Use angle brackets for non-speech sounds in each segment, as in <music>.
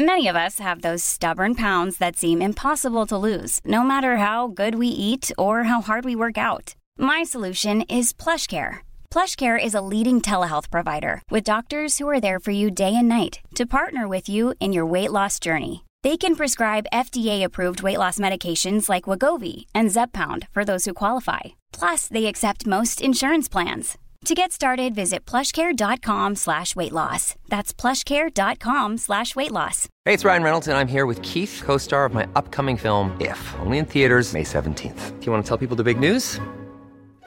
How good we eat our leading telehealth provider with doctors your for you day and night partner with you in your weight loss journey they can prescribe F T approved weight loss medications like Wegovy and Zepbound for consult get started visit flush خیر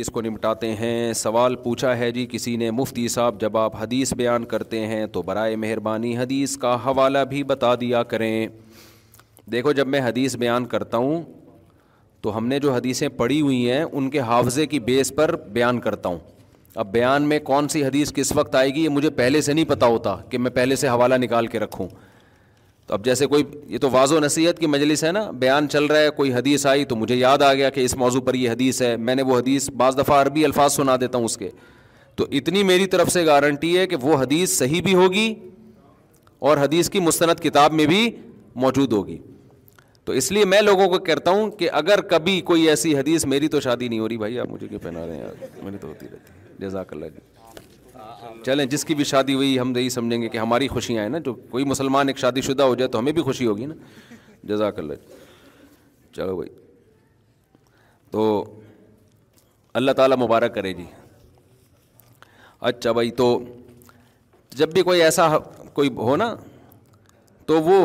اس کو نمٹاتے ہیں سوال پوچھا ہے جی کسی نے مفتی صاحب جب آپ حدیث بیان کرتے ہیں تو برائے مہربانی حدیث کا حوالہ بھی بتا دیا کریں دیکھو جب میں حدیث بیان کرتا ہوں تو ہم نے جو حدیثیں پڑھی ہوئی ہیں ان کے حافظے کی بیس پر بیان کرتا ہوں اب بیان میں کون سی حدیث کس وقت آئے گی یہ مجھے پہلے سے نہیں پتا ہوتا کہ میں پہلے سے حوالہ نکال کے رکھوں تو اب جیسے کوئی یہ تو واضح و نصیحت کی مجلس ہے نا بیان چل رہا ہے کوئی حدیث آئی تو مجھے یاد آ گیا کہ اس موضوع پر یہ حدیث ہے میں نے وہ حدیث بعض دفعہ عربی الفاظ سنا دیتا ہوں اس کے تو اتنی میری طرف سے گارنٹی ہے کہ وہ حدیث صحیح بھی ہوگی اور حدیث کی مستند کتاب میں بھی موجود ہوگی تو اس لیے میں لوگوں کو کہتا ہوں کہ اگر کبھی کوئی ایسی حدیث میری تو شادی نہیں ہو رہی بھائی آپ مجھے کیوں پہنا رہے ہیں یار میں تو ہوتی رہتی ہے جزاک اللہ جی چلیں جس کی بھی شادی ہوئی ہم یہی سمجھیں گے کہ ہماری خوشیاں ہیں نا جو کوئی مسلمان ایک شادی شدہ ہو جائے تو ہمیں بھی خوشی ہوگی نا جزاک اللہ چلو بھائی تو اللہ تعالیٰ مبارک کرے جی اچھا بھائی تو جب بھی کوئی ایسا کوئی ہو نا تو وہ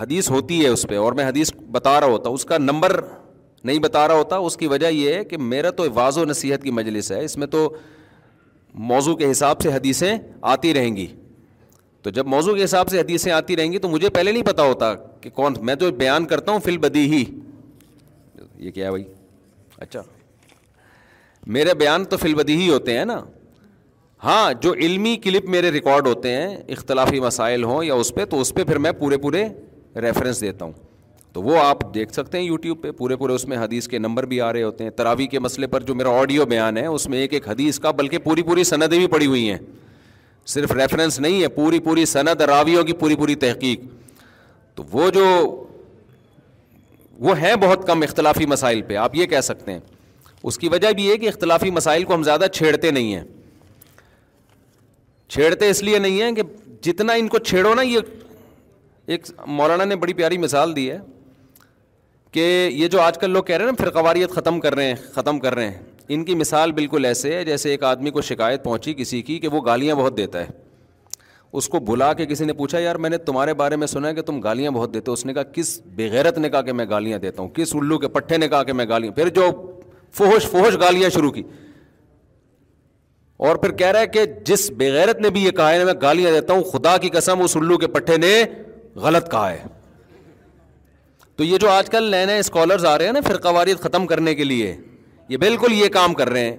حدیث ہوتی ہے اس پہ اور میں حدیث بتا رہا ہوتا اس کا نمبر نہیں بتا رہا ہوتا اس کی وجہ یہ ہے کہ میرا تو واضح نصیحت کی مجلس ہے اس میں تو موضوع کے حساب سے حدیثیں آتی رہیں گی تو جب موضوع کے حساب سے حدیثیں آتی رہیں گی تو مجھے پہلے نہیں پتہ ہوتا کہ کون میں تو بیان کرتا ہوں فل بدی ہی یہ کیا ہے بھائی اچھا میرے بیان تو فل بدی ہی ہوتے ہیں نا ہاں جو علمی کلپ میرے ریکارڈ ہوتے ہیں اختلافی مسائل ہوں یا اس پہ تو اس پہ پھر میں پورے پورے ریفرنس دیتا ہوں تو وہ آپ دیکھ سکتے ہیں یوٹیوب پہ پورے پورے اس میں حدیث کے نمبر بھی آ رہے ہوتے ہیں تراوی کے مسئلے پر جو میرا آڈیو بیان ہے اس میں ایک ایک حدیث کا بلکہ پوری پوری سندیں بھی پڑی ہوئی ہیں صرف ریفرنس نہیں ہے پوری پوری سند راویوں کی پوری پوری تحقیق تو وہ جو وہ ہیں بہت کم اختلافی مسائل پہ آپ یہ کہہ سکتے ہیں اس کی وجہ بھی ہے کہ اختلافی مسائل کو ہم زیادہ چھیڑتے نہیں ہیں چھیڑتے اس لیے نہیں ہیں کہ جتنا ان کو چھیڑو نا یہ ایک مولانا نے بڑی پیاری مثال دی ہے کہ یہ جو آج کل لوگ کہہ رہے ہیں نا پھر قواریت ختم کر رہے ہیں ختم کر رہے ہیں ان کی مثال بالکل ایسے ہے جیسے ایک آدمی کو شکایت پہنچی کسی کی کہ وہ گالیاں بہت دیتا ہے اس کو بلا کے کسی نے پوچھا یار میں نے تمہارے بارے میں سنا ہے کہ تم گالیاں بہت دیتے ہو اس نے کہا کس بغیرت نے کہا کہ میں گالیاں دیتا ہوں کس الو کے پٹھے نے کہا کہ میں گالیاں پھر جو فوہش فوہش گالیاں شروع کی اور پھر کہہ رہا ہے کہ جس بغیرت نے بھی یہ کہا ہے میں گالیاں دیتا ہوں خدا کی قسم اس الو کے پٹھے نے غلط کہا ہے تو یہ جو آج کل نئے نئے اسکالرز آ رہے ہیں نا واریت ختم کرنے کے لیے یہ بالکل یہ کام کر رہے ہیں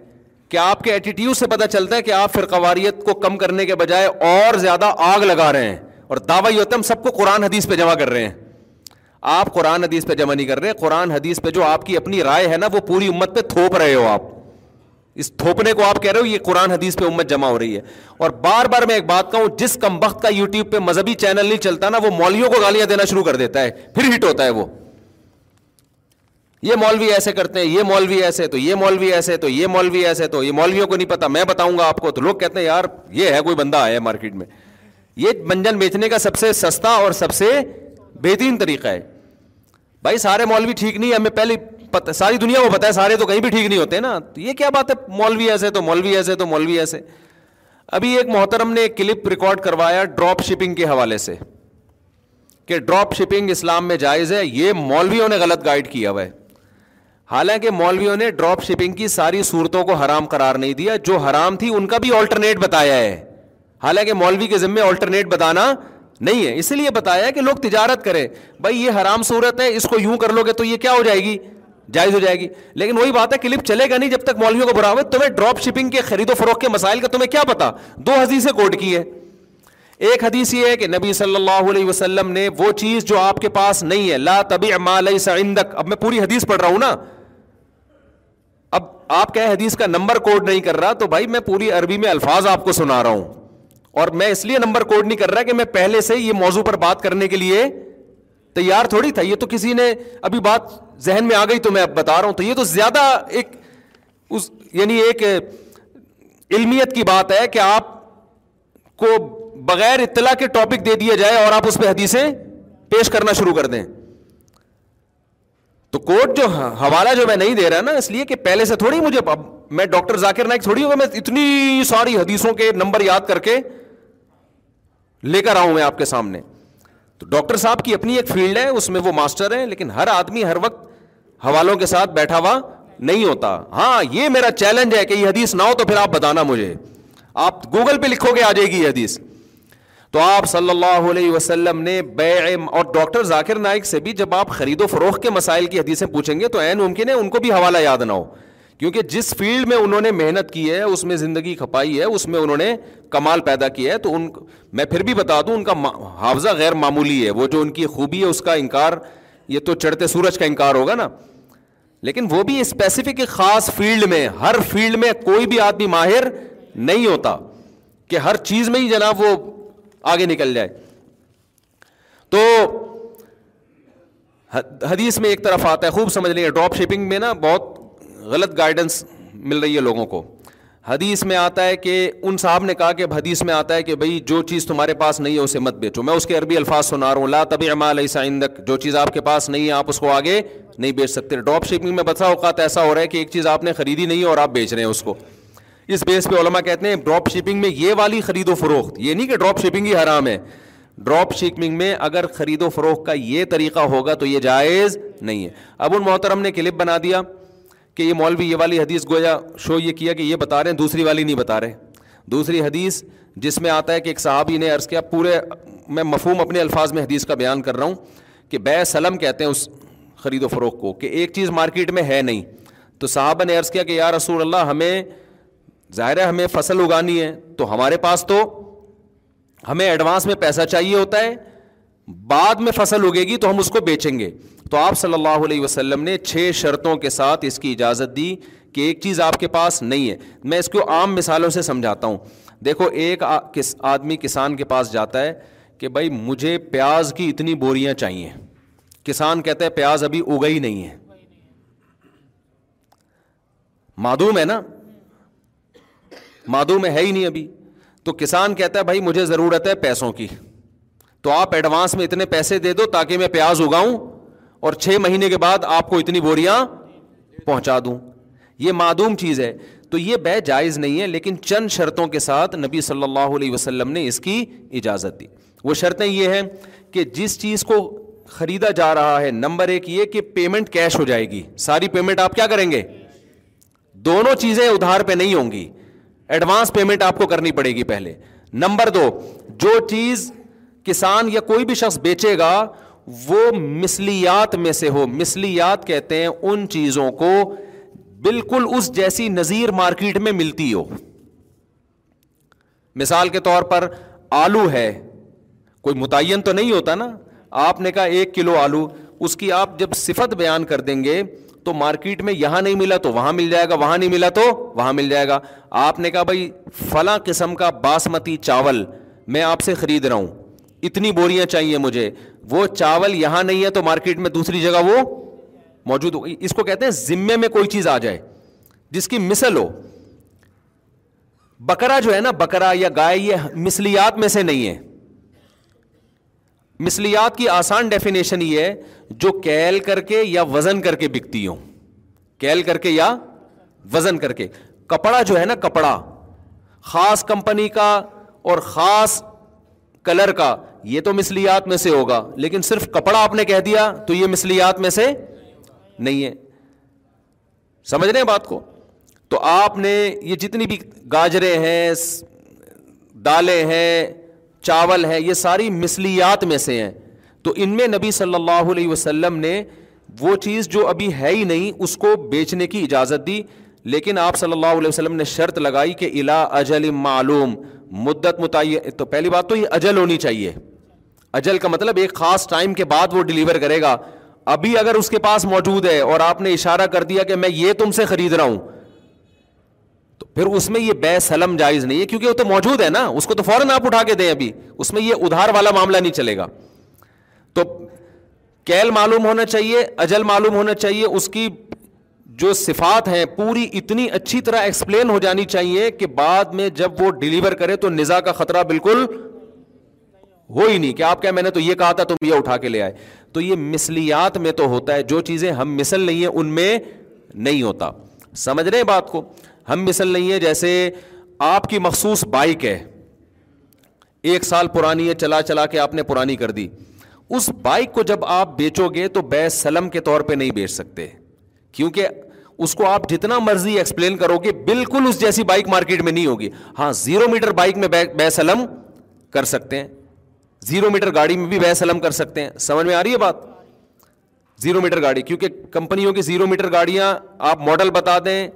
کہ آپ کے ایٹیٹیوڈ سے پتہ چلتا ہے کہ آپ واریت کو کم کرنے کے بجائے اور زیادہ آگ لگا رہے ہیں اور دعویٰ یہ ہوتا ہے ہم سب کو قرآن حدیث پہ جمع کر رہے ہیں آپ قرآن حدیث پہ جمع نہیں کر رہے قرآن حدیث پہ جو آپ کی اپنی رائے ہے نا وہ پوری امت پہ تھوپ رہے ہو آپ اس تھوپنے کو آپ کہہ رہے ہو یہ قرآن حدیث پہ امت جمع ہو رہی ہے اور بار بار میں ایک بات کہوں جس کم وقت کا یوٹیوب پہ مذہبی چینل نہیں چلتا نا وہ مولویوں کو گالیاں دینا شروع کر دیتا ہے پھر ہٹ ہوتا ہے وہ یہ مولوی ایسے کرتے ہیں یہ مولوی ایسے تو یہ مولوی ایسے تو یہ مولوی ایسے تو یہ مولویوں کو نہیں پتا میں بتاؤں گا آپ کو تو لوگ کہتے ہیں یار یہ ہے کوئی بندہ آیا مارکیٹ میں یہ منجن بیچنے کا سب سے سستا اور سب سے بہترین طریقہ ہے بھائی سارے مولوی ٹھیک نہیں ہمیں پہلے ساری دنیا کو ہے سارے تو کہیں بھی ٹھیک نہیں ہوتے نا تو یہ کیا بات ہے مولوی ایسے تو مولوی ایسے تو مولوی ایسے ابھی ایک محترم نے ایک کلپ ریکارڈ کروایا ڈراپ شپنگ کے حوالے سے کہ ڈراپ شپنگ اسلام میں جائز ہے یہ مولویوں نے غلط گائڈ کیا ہوا ہے حالانکہ مولویوں نے ڈراپ شپنگ کی ساری صورتوں کو حرام قرار نہیں دیا جو حرام تھی ان کا بھی آلٹرنیٹ بتایا ہے حالانکہ مولوی کے ذمے آلٹرنیٹ بتانا نہیں ہے اسی لیے بتایا کہ لوگ تجارت کریں بھائی یہ حرام صورت ہے اس کو یوں کر لو گے تو یہ کیا ہو جائے گی جائز ہو جائے گی لیکن وہی بات ہے کلپ چلے گا نہیں جب تک مولویوں کو ہوئے تمہیں ڈراپ شپنگ کے خرید و فروخت کے مسائل کا تمہیں کیا پتا دو حدیثیں کوٹ کی ہے ایک حدیث یہ ہے کہ نبی صلی اللہ علیہ وسلم نے وہ چیز جو آپ کے پاس نہیں ہے لا تبی لیس عندک اب میں پوری حدیث پڑھ رہا ہوں نا اب آپ کہیں حدیث کا نمبر کوڈ نہیں کر رہا تو بھائی میں پوری عربی میں الفاظ آپ کو سنا رہا ہوں اور میں اس لیے نمبر کوڈ نہیں کر رہا کہ میں پہلے سے یہ موضوع پر بات کرنے کے لیے تیار تھوڑی تھا یہ تو کسی نے ابھی بات ذہن میں آ گئی تو میں اب بتا رہا ہوں تو یہ تو زیادہ ایک اس یعنی ایک علمیت کی بات ہے کہ آپ کو بغیر اطلاع کے ٹاپک دے دیا جائے اور آپ اس پہ حدیثیں پیش کرنا شروع کر دیں تو کوٹ جو ہاں، حوالہ جو میں نہیں دے رہا نا اس لیے کہ پہلے سے تھوڑی مجھے میں ڈاکٹر ذاکر نائک تھوڑی ہوگا میں اتنی ساری حدیثوں کے نمبر یاد کر کے لے کر آؤں میں آپ کے سامنے تو ڈاکٹر صاحب کی اپنی ایک فیلڈ ہے اس میں وہ ماسٹر ہیں لیکن ہر آدمی ہر وقت حوالوں کے ساتھ بیٹھا ہوا نہیں ہوتا ہاں یہ میرا چیلنج ہے کہ یہ حدیث نہ ہو تو پھر آپ بتانا مجھے آپ گوگل پہ لکھو گے آ جائے گی یہ حدیث تو آپ صلی اللہ علیہ وسلم نے بے اور ڈاکٹر ذاکر نائک سے بھی جب آپ خرید و فروخت کے مسائل کی حدیثیں پوچھیں گے تو این ممکن ہے ان کو بھی حوالہ یاد نہ ہو کیونکہ جس فیلڈ میں انہوں نے محنت کی ہے اس میں زندگی کھپائی ہے اس میں انہوں نے کمال پیدا کیا ہے تو ان میں پھر بھی بتا دوں ان کا حافظہ غیر معمولی ہے وہ جو ان کی خوبی ہے اس کا انکار یہ تو چڑھتے سورج کا انکار ہوگا نا لیکن وہ بھی اسپیسیفک خاص فیلڈ میں ہر فیلڈ میں کوئی بھی آدمی ماہر نہیں ہوتا کہ ہر چیز میں ہی جناب وہ آگے نکل جائے تو حدیث میں ایک طرف آتا ہے خوب سمجھ لیں گے ڈراپ شپنگ میں نا بہت غلط گائیڈنس مل رہی ہے لوگوں کو حدیث میں آتا ہے کہ ان صاحب نے کہا کہ حدیث میں آتا ہے کہ بھائی جو چیز تمہارے پاس نہیں ہے اسے مت بیچو میں اس کے عربی الفاظ سنا رہا ہوں لا طبی اما علیہ سند جو چیز آپ کے پاس نہیں ہے آپ اس کو آگے نہیں بیچ سکتے ڈراپ شپنگ میں بسا اوقات ایسا ہو رہا ہے کہ ایک چیز آپ نے خریدی نہیں ہے اور آپ بیچ رہے ہیں اس کو اس بیس پہ علماء کہتے ہیں ڈراپ شپنگ میں یہ والی خرید و فروخت یہ نہیں کہ ڈراپ شپنگ ہی حرام ہے ڈراپ شپنگ میں اگر خرید و فروخت کا یہ طریقہ ہوگا تو یہ جائز نہیں ہے اب ان محترم نے کلپ بنا دیا کہ یہ مولوی یہ والی حدیث گویا شو یہ کیا کہ یہ بتا رہے ہیں دوسری والی نہیں بتا رہے دوسری حدیث جس میں آتا ہے کہ ایک صحابی نے عرض کیا پورے میں مفہوم اپنے الفاظ میں حدیث کا بیان کر رہا ہوں کہ بے سلم کہتے ہیں اس خرید و فروغ کو کہ ایک چیز مارکیٹ میں ہے نہیں تو صحابہ نے عرض کیا کہ یا رسول اللہ ہمیں ظاہر ہے ہمیں فصل اگانی ہے تو ہمارے پاس تو ہمیں ایڈوانس میں پیسہ چاہیے ہوتا ہے بعد میں فصل اگے گی تو ہم اس کو بیچیں گے تو آپ صلی اللہ علیہ وسلم نے چھ شرطوں کے ساتھ اس کی اجازت دی کہ ایک چیز آپ کے پاس نہیں ہے میں اس کو عام مثالوں سے سمجھاتا ہوں دیکھو ایک آدمی کسان کے پاس جاتا ہے کہ بھائی مجھے پیاز کی اتنی بوریاں چاہیے کسان کہتا ہے پیاز ابھی اگا ہی نہیں ہے معدوم ہے نا معدوم ہے ہی نہیں ابھی تو کسان کہتا ہے بھائی مجھے ضرورت ہے پیسوں کی تو آپ ایڈوانس میں اتنے پیسے دے دو تاکہ میں پیاز اگاؤں اور چھ مہینے کے بعد آپ کو اتنی بوریاں پہنچا دوں یہ معدوم چیز ہے تو یہ بے جائز نہیں ہے لیکن چند شرطوں کے ساتھ نبی صلی اللہ علیہ وسلم نے اس کی اجازت دی وہ شرطیں یہ ہیں کہ جس چیز کو خریدا جا رہا ہے نمبر ایک یہ کہ پیمنٹ کیش ہو جائے گی ساری پیمنٹ آپ کیا کریں گے دونوں چیزیں ادھار پہ نہیں ہوں گی ایڈوانس پیمنٹ آپ کو کرنی پڑے گی پہلے نمبر دو جو چیز کسان یا کوئی بھی شخص بیچے گا وہ مسلیات میں سے ہو مسلیات کہتے ہیں ان چیزوں کو بالکل اس جیسی نظیر مارکیٹ میں ملتی ہو مثال کے طور پر آلو ہے کوئی متعین تو نہیں ہوتا نا آپ نے کہا ایک کلو آلو اس کی آپ جب صفت بیان کر دیں گے تو مارکیٹ میں یہاں نہیں ملا تو وہاں مل جائے گا وہاں نہیں ملا تو وہاں مل جائے گا آپ نے کہا بھائی فلاں قسم کا باسمتی چاول میں آپ سے خرید رہا ہوں اتنی بوریاں چاہیے مجھے وہ چاول یہاں نہیں ہے تو مارکیٹ میں دوسری جگہ وہ موجود ہو اس کو کہتے ہیں ذمے میں کوئی چیز آ جائے جس کی مثل ہو بکرا جو ہے نا بکرا یا گائے یہ مسلیات میں سے نہیں ہے مسلیات کی آسان ڈیفینیشن یہ ہے جو کیل کر کے یا وزن کر کے بکتی ہوں کیل کر کے یا وزن کر کے کپڑا جو ہے نا کپڑا خاص کمپنی کا اور خاص کلر کا یہ تو مثلیات میں سے ہوگا لیکن صرف کپڑا آپ نے کہہ دیا تو یہ مثلیات میں سے نہیں ہے سمجھ رہے ہیں بات کو تو آپ نے یہ جتنی بھی گاجرے ہیں دالیں ہیں چاول ہیں یہ ساری مثلیات میں سے ہیں تو ان میں نبی صلی اللہ علیہ وسلم نے وہ چیز جو ابھی ہے ہی نہیں اس کو بیچنے کی اجازت دی لیکن آپ صلی اللہ علیہ وسلم نے شرط لگائی کہ الا اجل معلوم مدت متعین تو پہلی بات تو یہ اجل ہونی چاہیے اجل کا مطلب ایک خاص ٹائم کے بعد وہ ڈلیور کرے گا ابھی اگر اس کے پاس موجود ہے اور آپ نے اشارہ کر دیا کہ میں یہ تم سے خرید رہا ہوں تو پھر اس میں یہ بے سلم جائز نہیں ہے کیونکہ وہ تو موجود ہے نا اس کو تو فوراً آپ اٹھا کے دیں ابھی اس میں یہ ادھار والا معاملہ نہیں چلے گا تو کیل معلوم ہونا چاہیے اجل معلوم ہونا چاہیے اس کی جو صفات ہیں پوری اتنی اچھی طرح ایکسپلین ہو جانی چاہیے کہ بعد میں جب وہ ڈلیور کرے تو نظا کا خطرہ بالکل ہو ہی نہیں کہ آپ کیا میں نے تو یہ کہا تھا تم یہ اٹھا کے لے آئے تو یہ مسلیات میں تو ہوتا ہے جو چیزیں ہم مثل نہیں ہیں ان میں نہیں ہوتا سمجھ رہے ہیں بات کو ہم مثل نہیں ہیں جیسے آپ کی مخصوص بائک ہے ایک سال پرانی ہے چلا چلا کے آپ نے پرانی کر دی اس بائک کو جب آپ بیچو گے تو بے سلم کے طور پہ نہیں بیچ سکتے کیونکہ اس کو آپ جتنا مرضی ایکسپلین کرو گے بالکل اس جیسی بائک مارکیٹ میں نہیں ہوگی ہاں زیرو میٹر بائک میں بے سلم کر سکتے ہیں زیرو میٹر گاڑی میں بھی بے سلم کر سکتے ہیں سمجھ میں آ رہی ہے بات زیرو میٹر گاڑی کیونکہ کمپنیوں کی زیرو میٹر گاڑیاں آپ ماڈل بتا دیں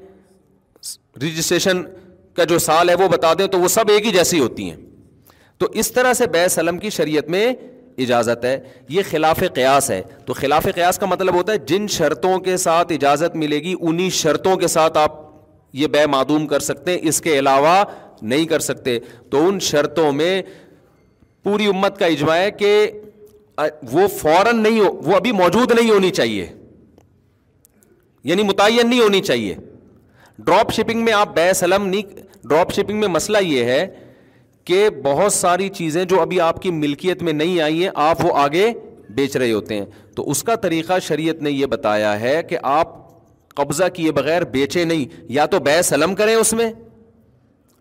رجسٹریشن کا جو سال ہے وہ بتا دیں تو وہ سب ایک ہی جیسی ہوتی ہیں تو اس طرح سے بے سلم کی شریعت میں اجازت ہے یہ خلاف قیاس ہے تو خلاف قیاس کا مطلب ہوتا ہے جن شرطوں کے ساتھ اجازت ملے گی انہیں شرطوں کے ساتھ آپ یہ بے معدوم کر سکتے ہیں اس کے علاوہ نہیں کر سکتے تو ان شرطوں میں پوری امت کا اجماع ہے کہ وہ فوراً نہیں ہو وہ ابھی موجود نہیں ہونی چاہیے یعنی متعین نہیں ہونی چاہیے ڈراپ شپنگ میں آپ بے سلم نہیں ڈراپ شپنگ میں مسئلہ یہ ہے کہ بہت ساری چیزیں جو ابھی آپ کی ملکیت میں نہیں آئی ہیں آپ وہ آگے بیچ رہے ہوتے ہیں تو اس کا طریقہ شریعت نے یہ بتایا ہے کہ آپ قبضہ کیے بغیر بیچے نہیں یا تو بے سلم کریں اس میں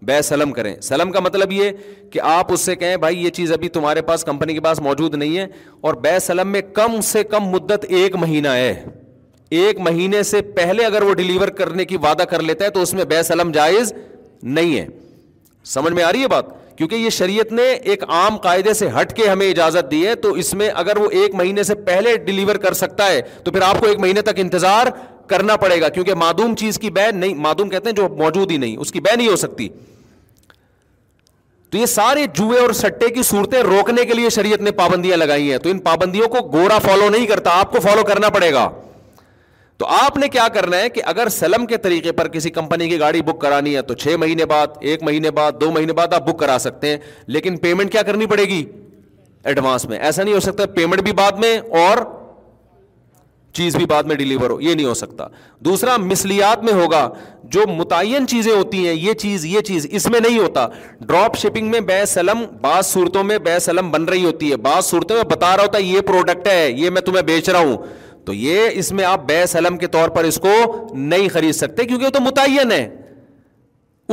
بے سلم کریں سلم کا مطلب یہ کہ آپ اس سے کہیں بھائی یہ چیز ابھی تمہارے پاس کمپنی کے پاس موجود نہیں ہے اور بے سلم میں کم سے کم مدت ایک مہینہ ہے ایک مہینے سے پہلے اگر وہ ڈلیور کرنے کی وعدہ کر لیتا ہے تو اس میں بے سلم جائز نہیں ہے سمجھ میں آ رہی ہے بات کیونکہ یہ شریعت نے ایک عام قاعدے سے ہٹ کے ہمیں اجازت دی ہے تو اس میں اگر وہ ایک مہینے سے پہلے ڈلیور کر سکتا ہے تو پھر آپ کو ایک مہینے تک انتظار کرنا پڑے گا کیونکہ معدوم چیز کی بہ نہیں معدوم کہتے ہیں جو موجود ہی نہیں اس کی بہ نہیں ہو سکتی تو یہ سارے جوئے اور سٹے کی صورتیں روکنے کے لیے شریعت نے پابندیاں لگائی ہیں تو ان پابندیوں کو گورا فالو نہیں کرتا آپ کو فالو کرنا پڑے گا تو آپ نے کیا کرنا ہے کہ اگر سلم کے طریقے پر کسی کمپنی کی گاڑی بک کرانی ہے تو چھ مہینے بعد ایک مہینے بعد دو مہینے بعد آپ بک کرا سکتے ہیں لیکن پیمنٹ کیا کرنی پڑے گی ایڈوانس میں ایسا نہیں ہو سکتا پیمنٹ بھی بعد میں اور چیز بھی بعد میں ڈلیور ہو یہ نہیں ہو سکتا دوسرا مسلیات میں ہوگا جو متعین چیزیں ہوتی ہیں یہ چیز یہ چیز اس میں نہیں ہوتا ڈراپ شپنگ میں بے سلم بعض صورتوں میں بے سلم بن رہی ہوتی ہے بعض صورتوں میں بتا رہا ہوتا ہے یہ پروڈکٹ ہے یہ میں تمہیں بیچ رہا ہوں تو یہ اس میں آپ بے سلم کے طور پر اس کو نہیں خرید سکتے کیونکہ وہ تو متعین ہے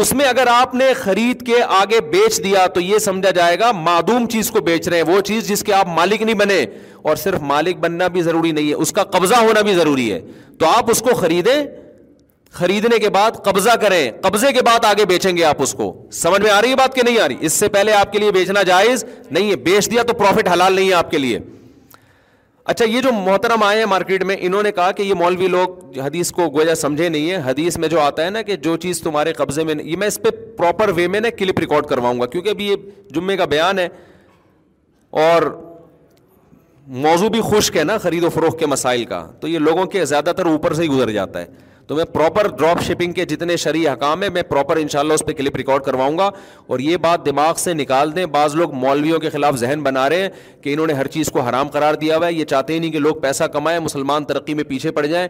اس میں اگر آپ نے خرید کے آگے بیچ دیا تو یہ سمجھا جائے گا معدوم چیز کو بیچ رہے ہیں وہ چیز جس کے آپ مالک نہیں بنے اور صرف مالک بننا بھی ضروری نہیں ہے اس کا قبضہ ہونا بھی ضروری ہے تو آپ اس کو خریدیں خریدنے کے بعد قبضہ کریں قبضے کے بعد آگے بیچیں گے آپ اس کو سمجھ میں آ رہی ہے بات کہ نہیں آ رہی اس سے پہلے آپ کے لیے بیچنا جائز نہیں ہے بیچ دیا تو پروفٹ حلال نہیں ہے آپ کے لیے اچھا یہ جو محترم آئے ہیں مارکیٹ میں انہوں نے کہا کہ یہ مولوی لوگ حدیث کو گویا سمجھے نہیں ہے حدیث میں جو آتا ہے نا کہ جو چیز تمہارے قبضے میں یہ میں اس پہ پراپر وے میں نا کلپ ریکارڈ کرواؤں گا کیونکہ ابھی یہ جمعے کا بیان ہے اور موضوع بھی خشک ہے نا خرید و فروخت کے مسائل کا تو یہ لوگوں کے زیادہ تر اوپر سے ہی گزر جاتا ہے تو میں پراپر ڈراپ شپنگ کے جتنے شرعی حکام ہیں میں پراپر ان شاء اللہ اس پہ کلپ ریکارڈ کرواؤں گا اور یہ بات دماغ سے نکال دیں بعض لوگ مولویوں کے خلاف ذہن بنا رہے ہیں کہ انہوں نے ہر چیز کو حرام قرار دیا ہوا ہے یہ چاہتے ہی نہیں کہ لوگ پیسہ کمائیں مسلمان ترقی میں پیچھے پڑ جائیں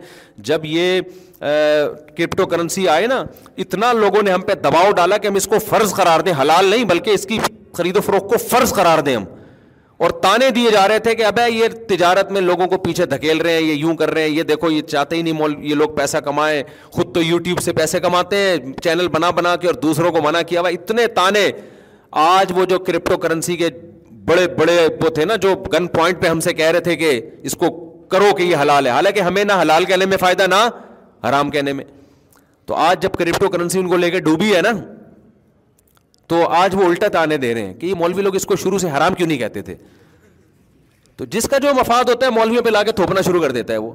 جب یہ کرپٹو کرنسی آئے نا اتنا لوگوں نے ہم پہ دباؤ ڈالا کہ ہم اس کو فرض قرار دیں حلال نہیں بلکہ اس کی خرید و فروخت کو فرض قرار دیں ہم اور تانے دیے جا رہے تھے کہ ابے یہ تجارت میں لوگوں کو پیچھے دھکیل رہے ہیں یہ یوں کر رہے ہیں یہ دیکھو یہ چاہتے ہی نہیں مول یہ لوگ پیسہ کمائے خود تو یوٹیوب سے پیسے کماتے ہیں چینل بنا بنا کے اور دوسروں کو منع کیا ہوا اتنے تانے آج وہ جو کرپٹو کرنسی کے بڑے بڑے وہ تھے نا جو گن پوائنٹ پہ ہم سے کہہ رہے تھے کہ اس کو کرو کہ یہ حلال ہے حالانکہ ہمیں نہ حلال کہنے میں فائدہ نہ حرام کہنے میں تو آج جب کرپٹو کرنسی ان کو لے کے ڈوبی ہے نا تو آج وہ الٹا تانے دے رہے ہیں کہ یہ مولوی لوگ اس کو شروع سے حرام کیوں نہیں کہتے تھے تو جس کا جو مفاد ہوتا ہے مولویوں پہ لا کے تھوپنا شروع کر دیتا ہے وہ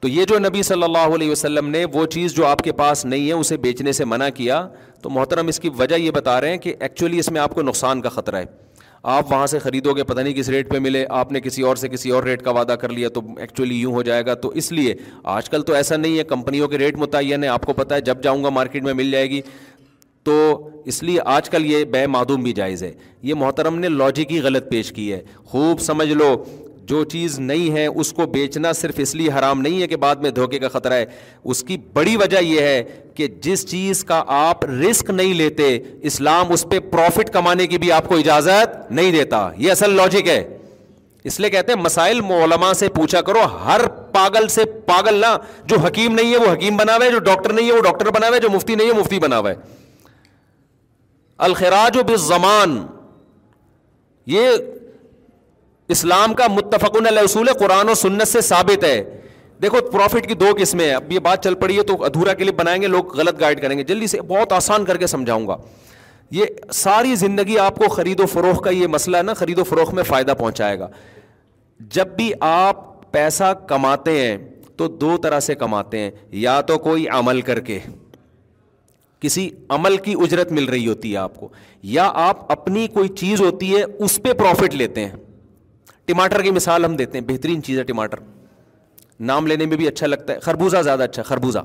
تو یہ جو نبی صلی اللہ علیہ وسلم نے وہ چیز جو آپ کے پاس نہیں ہے اسے بیچنے سے منع کیا تو محترم اس کی وجہ یہ بتا رہے ہیں کہ ایکچولی اس میں آپ کو نقصان کا خطرہ ہے آپ وہاں سے خریدو گے پتہ نہیں کس ریٹ پہ ملے آپ نے کسی اور سے کسی اور ریٹ کا وعدہ کر لیا تو ایکچولی یوں ہو جائے گا تو اس لیے آج کل تو ایسا نہیں ہے کمپنیوں کے ریٹ متعین ہے آپ کو پتہ ہے جب جاؤں گا مارکیٹ میں مل جائے گی تو اس لیے آج کل یہ بے معدوم بھی جائز ہے یہ محترم نے لاجک ہی غلط پیش کی ہے خوب سمجھ لو جو چیز نہیں ہے اس کو بیچنا صرف اس لیے حرام نہیں ہے کہ بعد میں دھوکے کا خطرہ ہے اس کی بڑی وجہ یہ ہے کہ جس چیز کا آپ رسک نہیں لیتے اسلام اس پہ پروفٹ کمانے کی بھی آپ کو اجازت نہیں دیتا یہ اصل لاجک ہے اس لیے کہتے ہیں مسائل مولما سے پوچھا کرو ہر پاگل سے پاگل نہ جو حکیم نہیں ہے وہ حکیم ہوا ہے جو ڈاکٹر نہیں ہے وہ ڈاکٹر بنا ہوئے جو مفتی نہیں ہے مفتی بنا ہوا ہے الخراج و بزمان یہ اسلام کا متفقن اصول قرآن و سنت سے ثابت ہے دیکھو پروفٹ کی دو قسمیں اب یہ بات چل پڑی ہے تو ادھورا کے لیے بنائیں گے لوگ غلط گائڈ کریں گے جلدی سے بہت آسان کر کے سمجھاؤں گا یہ ساری زندگی آپ کو خرید و فروخت کا یہ مسئلہ ہے نا خرید و فروخت میں فائدہ پہنچائے گا جب بھی آپ پیسہ کماتے ہیں تو دو طرح سے کماتے ہیں یا تو کوئی عمل کر کے کسی عمل کی اجرت مل رہی ہوتی ہے آپ کو یا آپ اپنی کوئی چیز ہوتی ہے اس پہ پروفٹ لیتے ہیں ٹماٹر کی مثال ہم دیتے ہیں بہترین چیز ہے ٹماٹر نام لینے میں بھی اچھا لگتا ہے خربوزہ زیادہ اچھا خربوزہ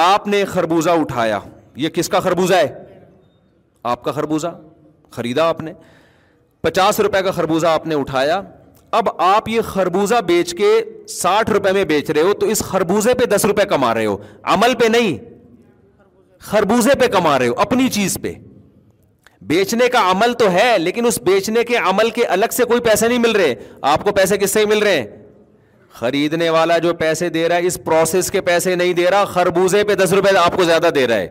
آپ نے خربوزہ اٹھایا یہ کس کا خربوزہ ہے آپ کا خربوزہ خریدا آپ نے پچاس روپے کا خربوزہ آپ نے اٹھایا اب آپ یہ خربوزہ بیچ کے ساٹھ روپے میں بیچ رہے ہو تو اس خربوزے پہ دس روپے کما رہے ہو عمل پہ نہیں خربوزے پہ کما رہے ہو اپنی چیز پہ بیچنے کا عمل تو ہے لیکن اس بیچنے کے عمل کے الگ سے کوئی پیسے نہیں مل رہے آپ کو پیسے کس سے مل رہے ہیں خریدنے والا جو پیسے دے رہا ہے اس پروسیس کے پیسے نہیں دے رہا خربوزے پہ دس روپئے آپ کو زیادہ دے رہا ہے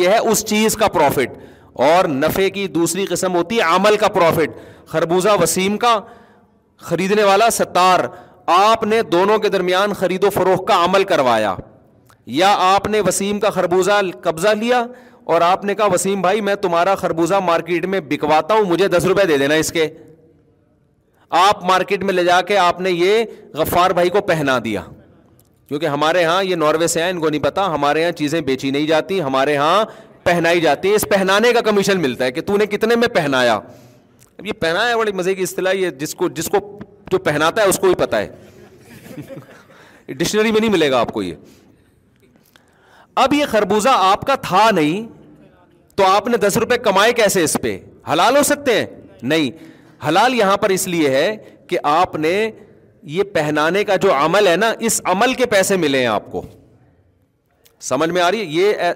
یہ ہے اس چیز کا پروفٹ اور نفے کی دوسری قسم ہوتی ہے عمل کا پروفٹ خربوزہ وسیم کا خریدنے والا ستار آپ نے دونوں کے درمیان خرید و فروخت کا عمل کروایا یا آپ نے وسیم کا خربوزہ قبضہ لیا اور آپ نے کہا وسیم بھائی میں تمہارا خربوزہ مارکیٹ میں بکواتا ہوں مجھے دس روپے دے دینا اس کے آپ مارکیٹ میں لے جا کے آپ نے یہ غفار بھائی کو پہنا دیا کیونکہ ہمارے یہاں یہ ناروے سے ہیں ان کو نہیں پتا ہمارے یہاں چیزیں بیچی نہیں جاتی ہمارے یہاں پہنائی جاتی ہے اس پہنانے کا کمیشن ملتا ہے کہ تو نے کتنے میں پہنایا اب یہ پہنایا ہے بڑی مزے کی اصطلاح یہ جس کو جس کو جو پہناتا ہے اس کو ہی پتہ ہے ڈکشنری <laughs> میں نہیں ملے گا آپ کو یہ اب یہ خربوزہ آپ کا تھا نہیں تو آپ نے دس روپے کمائے کیسے اس پہ حلال ہو سکتے ہیں نہیں حلال یہاں پر اس لیے ہے کہ آپ نے یہ پہنانے کا جو عمل ہے نا اس عمل کے پیسے ملے ہیں آپ کو سمجھ میں آ رہی ہے یہ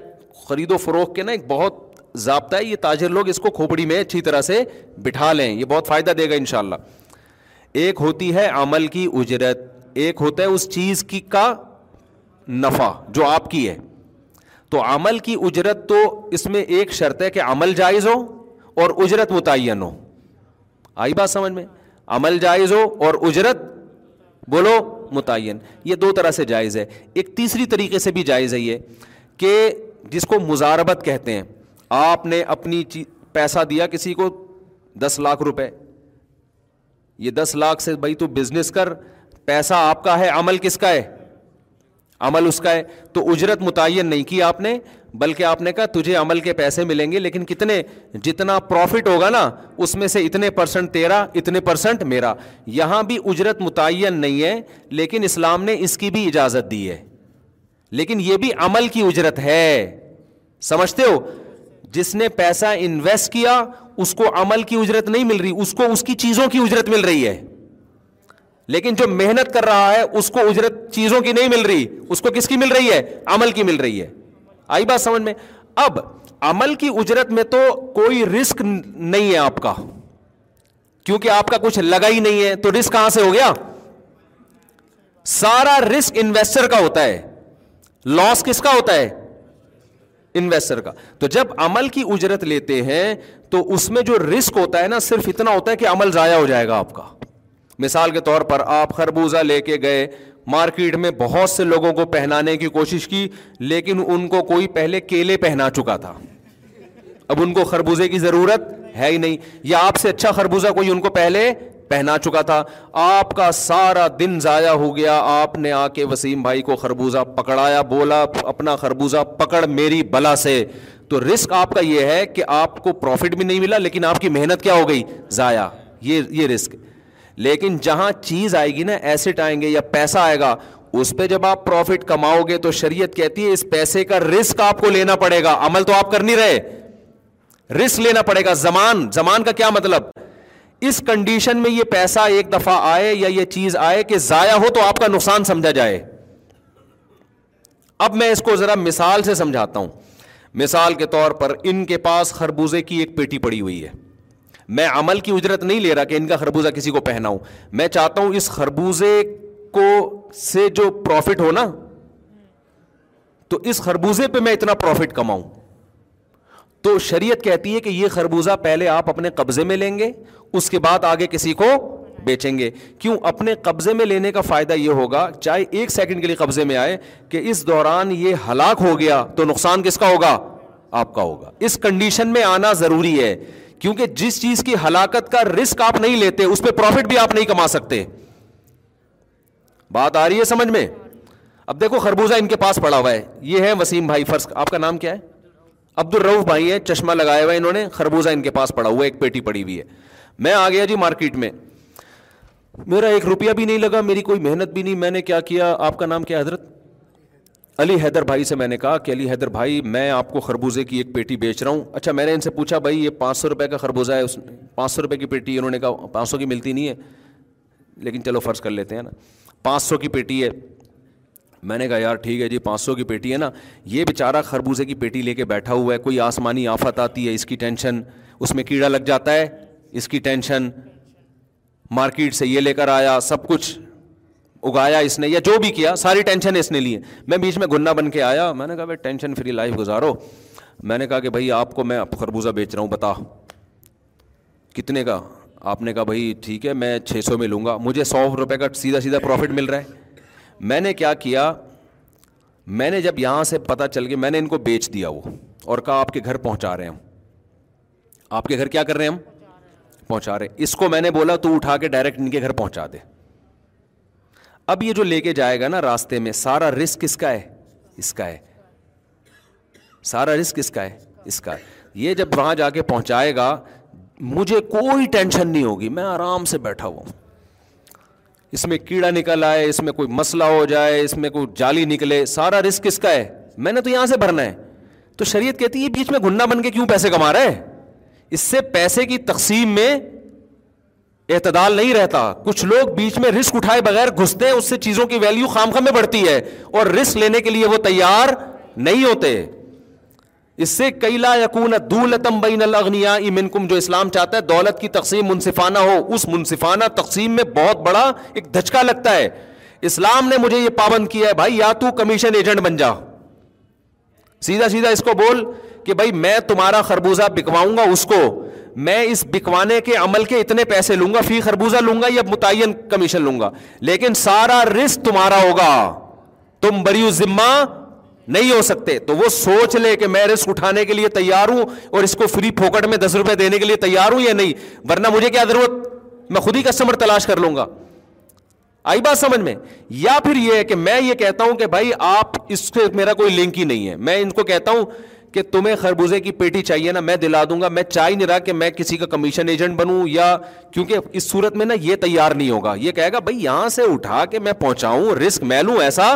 خرید و فروخت کے نا ایک بہت ضابطہ ہے یہ تاجر لوگ اس کو کھوپڑی میں اچھی طرح سے بٹھا لیں یہ بہت فائدہ دے گا ان شاء اللہ ایک ہوتی ہے عمل کی اجرت ایک ہوتا ہے اس چیز کی کا نفع جو آپ کی ہے تو عمل کی اجرت تو اس میں ایک شرط ہے کہ عمل جائز ہو اور اجرت متعین ہو آئی بات سمجھ میں عمل جائز ہو اور اجرت بولو متعین یہ دو طرح سے جائز ہے ایک تیسری طریقے سے بھی جائز ہے یہ کہ جس کو مزاربت کہتے ہیں آپ نے اپنی پیسہ دیا کسی کو دس لاکھ روپے یہ دس لاکھ سے بھائی تو بزنس کر پیسہ آپ کا ہے عمل کس کا ہے عمل اس کا ہے تو اجرت متعین نہیں کی آپ نے بلکہ آپ نے کہا تجھے عمل کے پیسے ملیں گے لیکن کتنے جتنا پروفٹ ہوگا نا اس میں سے اتنے پرسنٹ تیرا اتنے پرسنٹ میرا یہاں بھی اجرت متعین نہیں ہے لیکن اسلام نے اس کی بھی اجازت دی ہے لیکن یہ بھی عمل کی اجرت ہے سمجھتے ہو جس نے پیسہ انویسٹ کیا اس کو عمل کی اجرت نہیں مل رہی اس کو اس کی چیزوں کی اجرت مل رہی ہے لیکن جو محنت کر رہا ہے اس کو اجرت چیزوں کی نہیں مل رہی اس کو کس کی مل رہی ہے عمل کی مل رہی ہے آئی بات سمجھ میں اب عمل کی اجرت میں تو کوئی رسک نہیں ہے آپ کا کیونکہ آپ کا کچھ لگا ہی نہیں ہے تو رسک کہاں سے ہو گیا سارا رسک انویسٹر کا ہوتا ہے لاس کس کا ہوتا ہے انویسٹر کا تو جب عمل کی اجرت لیتے ہیں تو اس میں جو رسک ہوتا ہے نا صرف اتنا ہوتا ہے کہ عمل ضائع ہو جائے گا آپ کا مثال کے طور پر آپ خربوزہ لے کے گئے مارکیٹ میں بہت سے لوگوں کو پہنانے کی کوشش کی لیکن ان کو کوئی پہلے کیلے پہنا چکا تھا اب ان کو خربوزے کی ضرورت ہے ہی نہیں یا آپ سے اچھا خربوزہ کوئی ان کو پہلے پہنا چکا تھا آپ کا سارا دن ضائع ہو گیا آپ نے آ کے وسیم بھائی کو خربوزہ پکڑایا بولا اپنا خربوزہ پکڑ میری بلا سے تو رسک آپ کا یہ ہے کہ آپ کو پروفٹ بھی نہیں ملا لیکن آپ کی محنت کیا ہو گئی ضائع یہ یہ رسک لیکن جہاں چیز آئے گی نا ایسٹ آئیں گے یا پیسہ آئے گا اس پہ جب آپ پروفٹ کماؤ گے تو شریعت کہتی ہے اس پیسے کا رسک آپ کو لینا پڑے گا عمل تو آپ کر نہیں رہے رسک لینا پڑے گا زمان زمان کا کیا مطلب اس کنڈیشن میں یہ پیسہ ایک دفعہ آئے یا یہ چیز آئے کہ ضائع ہو تو آپ کا نقصان سمجھا جائے اب میں اس کو ذرا مثال سے سمجھاتا ہوں مثال کے طور پر ان کے پاس خربوزے کی ایک پیٹی پڑی ہوئی ہے میں عمل کی اجرت نہیں لے رہا کہ ان کا خربوزہ کسی کو پہناؤں میں چاہتا ہوں اس خربوزے کو سے جو پروفٹ ہونا تو اس خربوزے پہ میں اتنا پروفٹ کماؤں تو شریعت کہتی ہے کہ یہ خربوزہ پہلے آپ اپنے قبضے میں لیں گے اس کے بعد آگے کسی کو بیچیں گے کیوں اپنے قبضے میں لینے کا فائدہ یہ ہوگا چاہے ایک سیکنڈ کے لیے قبضے میں آئے کہ اس دوران یہ ہلاک ہو گیا تو نقصان کس کا ہوگا آپ کا ہوگا اس کنڈیشن میں آنا ضروری ہے کیونکہ جس چیز کی ہلاکت کا رسک آپ نہیں لیتے اس پہ پروفٹ بھی آپ نہیں کما سکتے بات آ رہی ہے سمجھ میں اب دیکھو خربوزہ ان کے پاس پڑا ہوا ہے یہ ہے وسیم بھائی فرض آپ کا نام کیا ہے عبد الروف بھائی ہیں چشمہ لگایا ہوا ہے انہوں نے خربوزہ ان کے پاس پڑا ہوا ہے ایک پیٹی پڑی ہوئی ہے میں آ گیا جی مارکیٹ میں میرا ایک روپیہ بھی نہیں لگا میری کوئی محنت بھی نہیں میں نے کیا کیا آپ کا نام کیا حضرت علی حیدر بھائی سے میں نے کہا کہ علی حیدر بھائی میں آپ کو خربوزے کی ایک پیٹی بیچ رہا ہوں اچھا میں نے ان سے پوچھا بھائی یہ پانچ سو روپے کا خربوزہ ہے اس پانچ سو روپئے کی پیٹی انہوں نے کہا پانچ سو کی ملتی نہیں ہے لیکن چلو فرض کر لیتے ہیں نا پانچ سو کی پیٹی ہے میں نے کہا یار ٹھیک ہے جی پانچ سو کی پیٹی ہے نا یہ بیچارہ خربوزے کی پیٹی لے کے بیٹھا ہوا ہے کوئی آسمانی آفت آتی ہے اس کی ٹینشن اس میں کیڑا لگ جاتا ہے اس کی ٹینشن مارکیٹ سے یہ لے کر آیا سب کچھ اگایا اس نے یا جو بھی کیا ساری ٹینشن اس نے لیے میں بیچ میں گنا بن کے آیا میں نے کہا بھائی ٹینشن فری لائف گزارو میں نے کہا کہ بھائی آپ کو میں خربوزہ بیچ رہا ہوں بتا کتنے کا آپ نے کہا بھائی ٹھیک ہے میں چھ سو میں لوں گا مجھے سو روپے کا سیدھا سیدھا پروفٹ مل رہا ہے میں نے کیا کیا میں نے جب یہاں سے پتا چل گیا میں نے ان کو بیچ دیا وہ اور کہا آپ کے گھر پہنچا رہے ہم آپ کے گھر کیا کر رہے ہیں ہم پہنچا رہے اس کو میں نے بولا تو اٹھا کے ڈائریکٹ ان کے گھر پہنچا دے اب یہ جو لے کے جائے گا نا راستے میں سارا رسک اس کا ہے اس کا ہے سارا رسک اس کا ہے اس کا یہ جب وہاں جا کے پہنچائے گا مجھے کوئی ٹینشن نہیں ہوگی میں آرام سے بیٹھا ہوں اس میں کیڑا نکل آئے اس میں کوئی مسئلہ ہو جائے اس میں کوئی جالی نکلے سارا رسک اس کا ہے میں نے تو یہاں سے بھرنا ہے تو شریعت کہتی یہ بیچ میں گنڈا بن کے کیوں پیسے کما رہا ہے اس سے پیسے کی تقسیم میں اعتدال نہیں رہتا کچھ لوگ بیچ میں رسک اٹھائے بغیر گھستے ہیں اس سے چیزوں کی ویلیو خام خام میں بڑھتی ہے اور رسک لینے کے لیے وہ تیار نہیں ہوتے اس سے یقون دولتم بین جو اسلام چاہتا ہے دولت کی تقسیم منصفانہ ہو اس منصفانہ تقسیم میں بہت بڑا ایک دھچکا لگتا ہے اسلام نے مجھے یہ پابند کیا ہے بھائی یا تو کمیشن ایجنٹ بن جا سیدھا سیدھا اس کو بول کہ بھائی میں تمہارا خربوزہ بکواؤں گا اس کو میں اس بکوانے کے عمل کے اتنے پیسے لوں گا فی خربوزہ لوں گا یا متعین کمیشن لوں گا لیکن سارا رسک تمہارا ہوگا تم بڑی ذمہ نہیں ہو سکتے تو وہ سوچ لے کہ میں رسک اٹھانے کے لیے تیار ہوں اور اس کو فری پھوکٹ میں دس روپے دینے کے لیے تیار ہوں یا نہیں ورنہ مجھے کیا ضرورت میں خود ہی کسٹمر تلاش کر لوں گا آئی بات سمجھ میں یا پھر یہ ہے کہ میں یہ کہتا ہوں کہ بھائی آپ اس سے میرا کوئی لنک ہی نہیں ہے میں ان کو کہتا ہوں کہ تمہیں خربوزے کی پیٹی چاہیے نا میں دلا دوں گا میں چاہ نہیں رہا کہ میں کسی کا کمیشن ایجنٹ بنوں یا کیونکہ اس صورت میں نا یہ تیار نہیں ہوگا یہ کہے گا بھائی یہاں سے اٹھا کے میں پہنچاؤں رسک میں لوں ایسا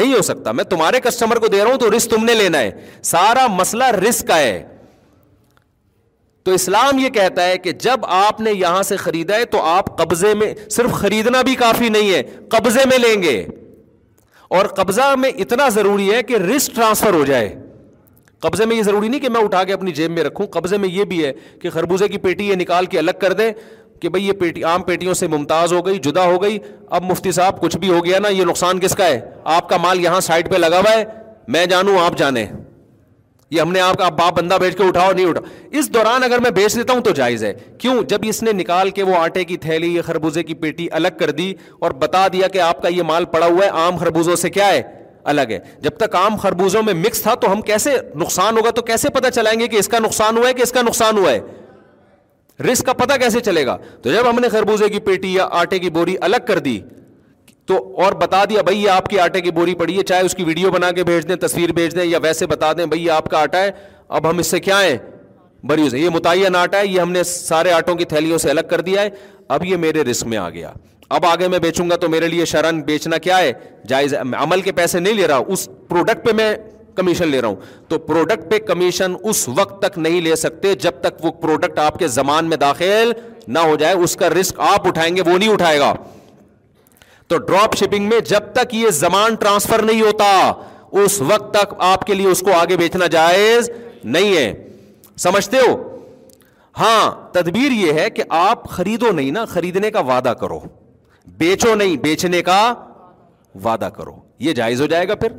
نہیں ہو سکتا میں تمہارے کسٹمر کو دے رہا ہوں تو رسک تم نے لینا ہے سارا مسئلہ رسک کا ہے تو اسلام یہ کہتا ہے کہ جب آپ نے یہاں سے خریدا ہے تو آپ قبضے میں صرف خریدنا بھی کافی نہیں ہے قبضے میں لیں گے اور قبضہ میں اتنا ضروری ہے کہ رسک ٹرانسفر ہو جائے قبضے میں یہ ضروری نہیں کہ میں اٹھا کے اپنی جیب میں رکھوں قبضے میں یہ بھی ہے کہ خربوزے کی پیٹی یہ نکال کے الگ کر دیں کہ بھائی یہ پیٹی عام پیٹیوں سے ممتاز ہو گئی جدا ہو گئی اب مفتی صاحب کچھ بھی ہو گیا نا یہ نقصان کس کا ہے آپ کا مال یہاں سائڈ پہ لگا ہوا ہے میں جانوں آپ جانیں یہ ہم نے آپ کا باپ بندہ بیچ کے اٹھاؤ نہیں اٹھا اس دوران اگر میں بیچ لیتا ہوں تو جائز ہے کیوں جب اس نے نکال کے وہ آٹے کی تھیلی یہ خربوزے کی پیٹی الگ کر دی اور بتا دیا کہ آپ کا یہ مال پڑا ہوا ہے عام خربوزوں سے کیا ہے الگ ہے جب تک آم خربوزوں میں مکس تھا تو ہم کیسے نقصان ہوگا تو کیسے پتا چلائیں گے کہ اس کا نقصان ہوا ہے کہ اس کا نقصان ہوا ہے رسک کا پتا کیسے چلے گا تو جب ہم نے خربوزے کی پیٹی یا آٹے کی بوری الگ کر دی تو اور بتا دیا بھائی یہ آپ کی آٹے کی بوری پڑی ہے چاہے اس کی ویڈیو بنا کے بھیج دیں تصویر بھیج دیں یا ویسے بتا دیں بھائی آپ کا آٹا ہے اب ہم اس سے کیا ہے یہ متعین آٹا ہے یہ ہم نے سارے آٹوں کی تھیلیوں سے الگ کر دیا ہے اب یہ میرے رسک میں آ گیا اب آگے میں بیچوں گا تو میرے لیے شرن بیچنا کیا ہے جائز عمل کے پیسے نہیں لے رہا اس پروڈکٹ پہ میں کمیشن لے رہا ہوں تو پروڈکٹ پہ کمیشن اس وقت تک نہیں لے سکتے جب تک وہ پروڈکٹ آپ کے زمان میں داخل نہ ہو جائے اس کا رسک آپ اٹھائیں گے وہ نہیں اٹھائے گا تو ڈراپ شپنگ میں جب تک یہ زمان ٹرانسفر نہیں ہوتا اس وقت تک آپ کے لیے اس کو آگے بیچنا جائز نہیں ہے سمجھتے ہو ہاں تدبیر یہ ہے کہ آپ خریدو نہیں نا خریدنے کا وعدہ کرو بیچو نہیں بیچنے کا وعدہ کرو یہ جائز ہو جائے گا پھر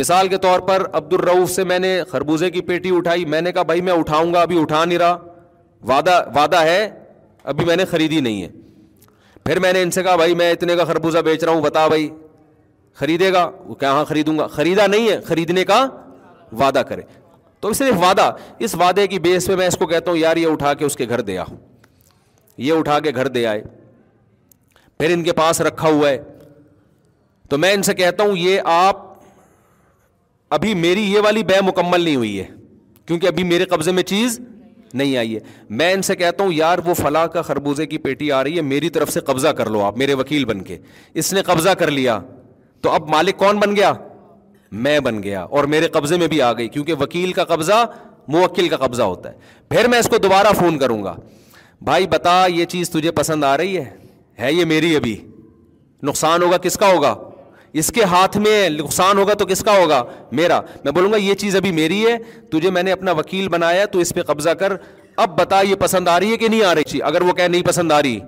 مثال کے طور پر عبد الروف سے میں نے خربوزے کی پیٹی اٹھائی میں نے کہا بھائی میں اٹھاؤں گا ابھی اٹھا نہیں رہا وعدہ وعدہ ہے ابھی میں نے خریدی نہیں ہے پھر میں نے ان سے کہا بھائی میں اتنے کا خربوزہ بیچ رہا ہوں بتا بھائی خریدے گا وہ کیا خریدوں گا خریدا نہیں ہے خریدنے کا وعدہ کرے تو صرف وعدہ اس وعدے کی بیس پہ میں اس کو کہتا ہوں یار یہ اٹھا کے اس کے گھر دیا ہوں یہ اٹھا کے گھر دے آئے پھر ان کے پاس رکھا ہوا ہے تو میں ان سے کہتا ہوں یہ آپ ابھی میری یہ والی بے مکمل نہیں ہوئی ہے کیونکہ ابھی میرے قبضے میں چیز نہیں آئی ہے میں ان سے کہتا ہوں یار وہ فلاں کا خربوزے کی پیٹی آ رہی ہے میری طرف سے قبضہ کر لو آپ میرے وکیل بن کے اس نے قبضہ کر لیا تو اب مالک کون بن گیا میں بن گیا اور میرے قبضے میں بھی آ گئی کیونکہ وکیل کا قبضہ موکل کا قبضہ ہوتا ہے پھر میں اس کو دوبارہ فون کروں گا بھائی بتا یہ چیز تجھے پسند آ رہی ہے ہے یہ میری ابھی نقصان ہوگا کس کا ہوگا اس کے ہاتھ میں نقصان ہوگا تو کس کا ہوگا میرا میں بولوں گا یہ چیز ابھی میری ہے تجھے میں نے اپنا وکیل بنایا تو اس پہ قبضہ کر اب بتا یہ پسند آ رہی ہے کہ نہیں آ رہی چیز اگر وہ کہ نہیں پسند آ رہی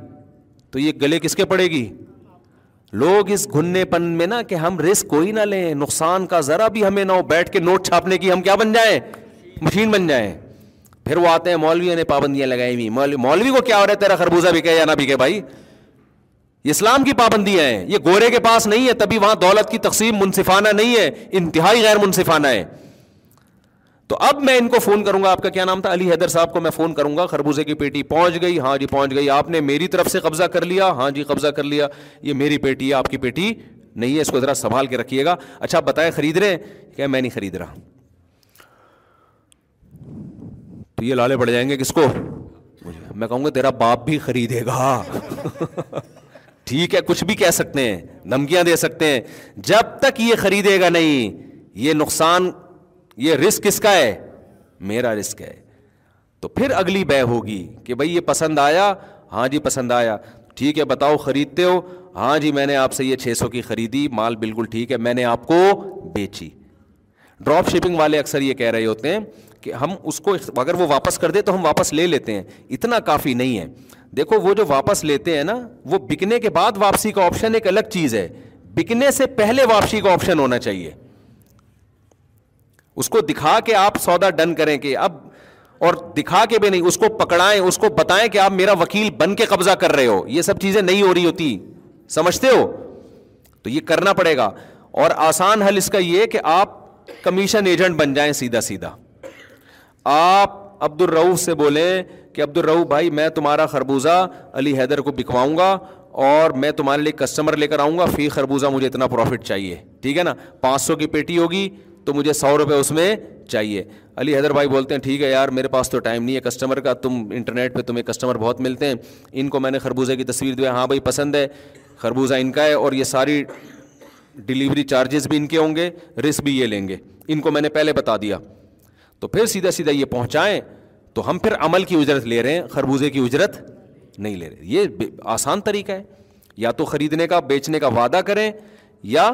تو یہ گلے کس کے پڑے گی لوگ اس گھننے پن میں نا کہ ہم رسک کوئی نہ لیں نقصان کا ذرا بھی ہمیں نہ ہو بیٹھ کے نوٹ چھاپنے کی ہم کیا بن جائیں مشین بن جائیں پھر وہ آتے ہیں مولویوں نے پابندیاں لگائی ہوئی مولوی مولوی کو کیا ہو رہا ہے تیرا خربوزہ بھی کہ یا نہ بھی کہ بھائی یہ اسلام کی پابندیاں ہیں یہ گورے کے پاس نہیں ہے تبھی وہاں دولت کی تقسیم منصفانہ نہیں ہے انتہائی غیر منصفانہ ہے تو اب میں ان کو فون کروں گا آپ کا کیا نام تھا علی حیدر صاحب کو میں فون کروں گا خربوزے کی پیٹی پہنچ گئی ہاں جی پہنچ گئی آپ نے میری طرف سے قبضہ کر لیا ہاں جی قبضہ کر لیا یہ میری پیٹی ہے آپ کی پیٹی نہیں ہے اس کو ذرا سنبھال کے رکھیے گا اچھا آپ بتائیں خرید رہے ہیں کیا میں نہیں خرید رہا تو یہ لالے پڑ جائیں گے کس کو میں کہوں گا تیرا باپ بھی خریدے گا <laughs> ٹھیک ہے کچھ بھی کہہ سکتے ہیں دھمکیاں دے سکتے ہیں جب تک یہ خریدے گا نہیں یہ نقصان یہ رسک کس کا ہے میرا رسک ہے تو پھر اگلی بہ ہوگی کہ بھائی یہ پسند آیا ہاں جی پسند آیا ٹھیک ہے بتاؤ خریدتے ہو ہاں جی میں نے آپ سے یہ چھ سو کی خریدی مال بالکل ٹھیک ہے میں نے آپ کو بیچی ڈراپ شپنگ والے اکثر یہ کہہ رہے ہوتے ہیں کہ ہم اس کو اگر وہ واپس کر دے تو ہم واپس لے لیتے ہیں اتنا کافی نہیں ہے دیکھو وہ جو واپس لیتے ہیں نا وہ بکنے کے بعد واپسی کا آپشن ایک الگ چیز ہے بکنے سے پہلے واپسی کا آپشن ہونا چاہیے اس کو دکھا کے آپ سودا ڈن کریں کہ اب اور دکھا کے بھی نہیں اس کو پکڑائیں اس کو بتائیں کہ آپ میرا وکیل بن کے قبضہ کر رہے ہو یہ سب چیزیں نہیں ہو رہی ہوتی سمجھتے ہو تو یہ کرنا پڑے گا اور آسان حل اس کا یہ کہ آپ کمیشن ایجنٹ بن جائیں سیدھا سیدھا آپ عبد الروح سے بولیں کہ عبد الرحو بھائی میں تمہارا خربوزہ علی حیدر کو بکواؤں گا اور میں تمہارے لیے کسٹمر لے کر آؤں گا فی خربوزہ مجھے اتنا پروفٹ چاہیے ٹھیک ہے نا پانچ سو کی پیٹی ہوگی تو مجھے سو روپے اس میں چاہیے علی حیدر بھائی بولتے ہیں ٹھیک ہے یار میرے پاس تو ٹائم نہیں ہے کسٹمر کا تم انٹرنیٹ پہ تمہیں کسٹمر بہت ملتے ہیں ان کو میں نے خربوزہ کی تصویر دیا ہاں بھائی پسند ہے خربوزہ ان کا ہے اور یہ ساری ڈیلیوری چارجز بھی ان کے ہوں گے رسک بھی یہ لیں گے ان کو میں نے پہلے بتا دیا تو پھر سیدھا سیدھا یہ پہنچائیں تو ہم پھر عمل کی اجرت لے رہے ہیں خربوزے کی اجرت نہیں لے رہے یہ آسان طریقہ ہے یا تو خریدنے کا بیچنے کا وعدہ کریں یا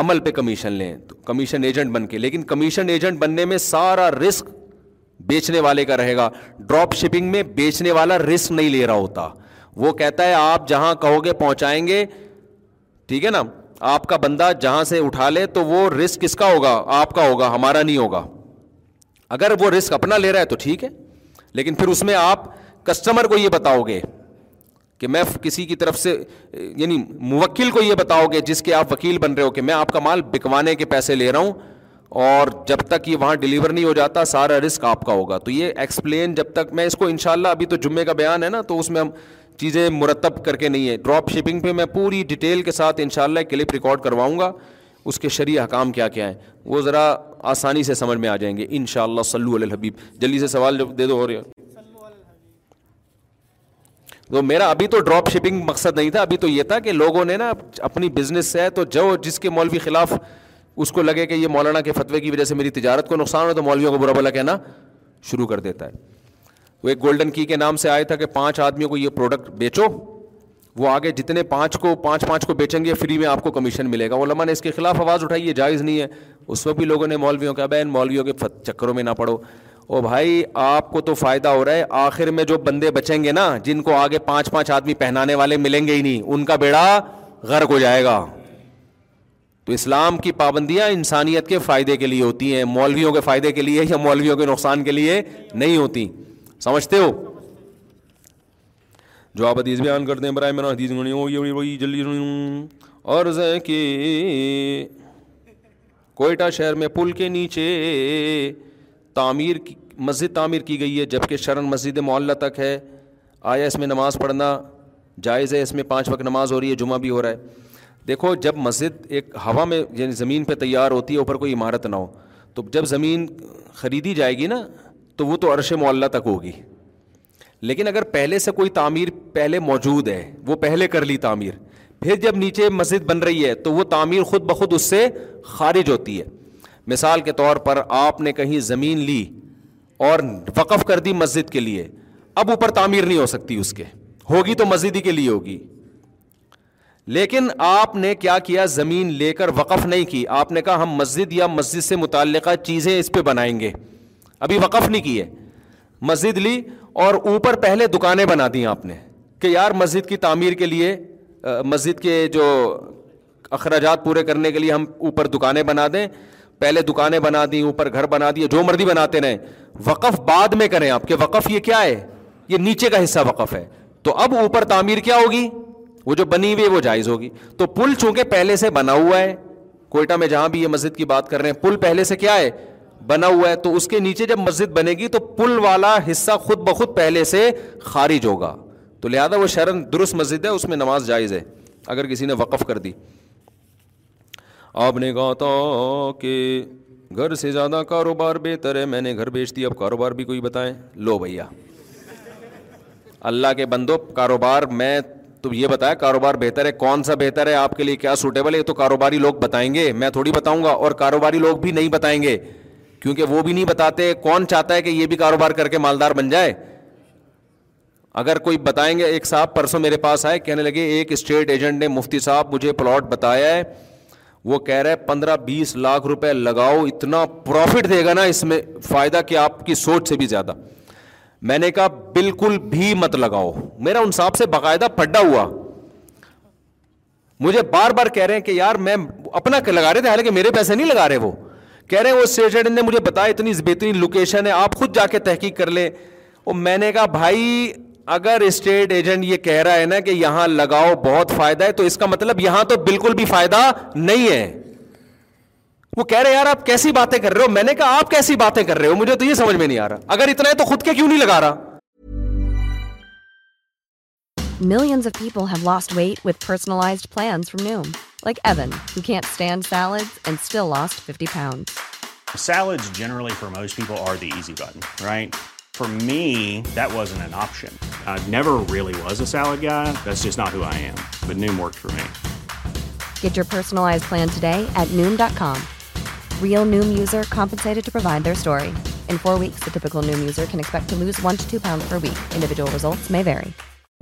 عمل پہ کمیشن لیں تو کمیشن ایجنٹ بن کے لیکن کمیشن ایجنٹ بننے میں سارا رسک بیچنے والے کا رہے گا ڈراپ شپنگ میں بیچنے والا رسک نہیں لے رہا ہوتا وہ کہتا ہے آپ جہاں کہو گے پہنچائیں گے ٹھیک ہے نا آپ کا بندہ جہاں سے اٹھا لے تو وہ رسک کس کا ہوگا آپ کا ہوگا ہمارا نہیں ہوگا اگر وہ رسک اپنا لے رہا ہے تو ٹھیک ہے لیکن پھر اس میں آپ کسٹمر کو یہ بتاؤ گے کہ میں کسی کی طرف سے یعنی موکل کو یہ بتاؤ گے جس کے آپ وکیل بن رہے ہو کہ میں آپ کا مال بکوانے کے پیسے لے رہا ہوں اور جب تک یہ وہاں ڈلیور نہیں ہو جاتا سارا رسک آپ کا ہوگا تو یہ ایکسپلین جب تک میں اس کو ان شاء اللہ ابھی تو جمعے کا بیان ہے نا تو اس میں ہم چیزیں مرتب کر کے نہیں ہے ڈراپ شپنگ پہ میں پوری ڈیٹیل کے ساتھ ان شاء اللہ کلپ ریکارڈ کرواؤں گا اس کے شریع حکام کیا کیا ہیں وہ ذرا آسانی سے سمجھ میں آ جائیں گے ان شاء اللہ صلی اللہ جلدی سے سوال دے دو ہو رہے تو میرا ابھی تو ڈراپ شپنگ مقصد نہیں تھا ابھی تو یہ تھا کہ لوگوں نے نا اپنی بزنس سے ہے تو جو جس کے مولوی خلاف اس کو لگے کہ یہ مولانا کے فتوے کی وجہ سے میری تجارت کو نقصان ہو تو مولویوں کو برا بلا کہنا شروع کر دیتا ہے وہ ایک گولڈن کی کے نام سے آیا تھا کہ پانچ آدمیوں کو یہ پروڈکٹ بیچو وہ آگے جتنے پانچ کو پانچ پانچ کو بیچیں گے فری میں آپ کو کمیشن ملے گا علماء نے اس کے خلاف آواز اٹھائی یہ جائز نہیں ہے اس وقت بھی لوگوں نے مولویوں کہا بین مولویوں کے چکروں میں نہ پڑو او بھائی آپ کو تو فائدہ ہو رہا ہے آخر میں جو بندے بچیں گے نا جن کو آگے پانچ پانچ آدمی پہنانے والے ملیں گے ہی نہیں ان کا بیڑا غرق ہو جائے گا تو اسلام کی پابندیاں انسانیت کے فائدے کے لیے ہوتی ہیں مولویوں کے فائدے کے لیے یا مولویوں کے نقصان کے لیے نہیں ہوتی سمجھتے ہو جو آپ حدیث حدیث بیان کرتے ہیں برائے وہی بھی عان کر عرض ہے کہ کوئٹہ شہر میں پل کے نیچے تعمیر مسجد تعمیر کی گئی ہے جبکہ شرن مسجد معلّہ تک ہے آیا اس میں نماز پڑھنا جائز ہے اس میں پانچ وقت نماز ہو رہی ہے جمعہ بھی ہو رہا ہے دیکھو جب مسجد ایک ہوا میں یعنی زمین پہ تیار ہوتی ہے اوپر کوئی عمارت نہ ہو تو جب زمین خریدی جائے گی نا تو وہ تو عرش معلّہ تک ہوگی لیکن اگر پہلے سے کوئی تعمیر پہلے موجود ہے وہ پہلے کر لی تعمیر پھر جب نیچے مسجد بن رہی ہے تو وہ تعمیر خود بخود اس سے خارج ہوتی ہے مثال کے طور پر آپ نے کہیں زمین لی اور وقف کر دی مسجد کے لیے اب اوپر تعمیر نہیں ہو سکتی اس کے ہوگی تو مسجد ہی کے لیے ہوگی لیکن آپ نے کیا کیا زمین لے کر وقف نہیں کی آپ نے کہا ہم مسجد یا مسجد سے متعلقہ چیزیں اس پہ بنائیں گے ابھی وقف نہیں کی ہے مسجد لی اور اوپر پہلے دکانیں بنا دی آپ نے کہ یار مسجد کی تعمیر کے لیے مسجد کے جو اخراجات پورے کرنے کے لیے ہم اوپر دکانیں بنا دیں پہلے دکانیں بنا دیں اوپر گھر بنا دیے جو مرضی بناتے رہیں وقف بعد میں کریں آپ کہ وقف یہ کیا ہے یہ نیچے کا حصہ وقف ہے تو اب اوپر تعمیر کیا ہوگی وہ جو بنی ہوئی وہ جائز ہوگی تو پل چونکہ پہلے سے بنا ہوا ہے کوئٹہ میں جہاں بھی یہ مسجد کی بات کر رہے ہیں پل پہلے سے کیا ہے بنا ہوا ہے تو اس کے نیچے جب مسجد بنے گی تو پل والا حصہ خود بخود پہلے سے خارج ہوگا تو لہٰذا وہ شرن درست مسجد ہے اس میں نماز جائز ہے اگر کسی نے وقف کر دی آپ نے کہا تھا کہ گھر سے زیادہ کاروبار بہتر ہے میں نے گھر بیچ دی اب کاروبار بھی کوئی بتائیں لو بھیا اللہ کے بندو کاروبار میں تو یہ بتایا کاروبار بہتر ہے کون سا بہتر ہے آپ کے لیے کیا سوٹیبل ہے تو کاروباری لوگ بتائیں گے میں تھوڑی بتاؤں گا اور کاروباری لوگ بھی نہیں بتائیں گے کیونکہ وہ بھی نہیں بتاتے کون چاہتا ہے کہ یہ بھی کاروبار کر کے مالدار بن جائے اگر کوئی بتائیں گے ایک صاحب پرسوں میرے پاس آئے کہنے لگے ایک اسٹیٹ ایجنٹ نے مفتی صاحب مجھے پلاٹ بتایا ہے وہ کہہ رہے پندرہ بیس لاکھ روپے لگاؤ اتنا پروفٹ دے گا نا اس میں فائدہ کہ آپ کی سوچ سے بھی زیادہ میں نے کہا بالکل بھی مت لگاؤ میرا ان صاحب سے باقاعدہ پڈا ہوا مجھے بار بار کہہ رہے ہیں کہ یار میں اپنا لگا رہے تھے حالانکہ میرے پیسے نہیں لگا رہے وہ کہہ رہے ہیں وہ اسٹیجنٹ نے مجھے بتایا اتنی بہترین لوکیشن ہے آپ خود جا کے تحقیق کر لیں وہ میں نے کہا بھائی اگر اسٹیٹ ایجنٹ یہ کہہ رہا ہے نا کہ یہاں لگاؤ بہت فائدہ ہے تو اس کا مطلب یہاں تو بالکل بھی فائدہ نہیں ہے وہ کہہ رہے یار آپ کیسی باتیں کر رہے ہو میں نے کہا آپ کیسی باتیں کر رہے ہو مجھے تو یہ سمجھ میں نہیں آ رہا اگر اتنا ہے تو خود کے کیوں نہیں لگا رہا نو انڈ پیپل وے ویت پسائز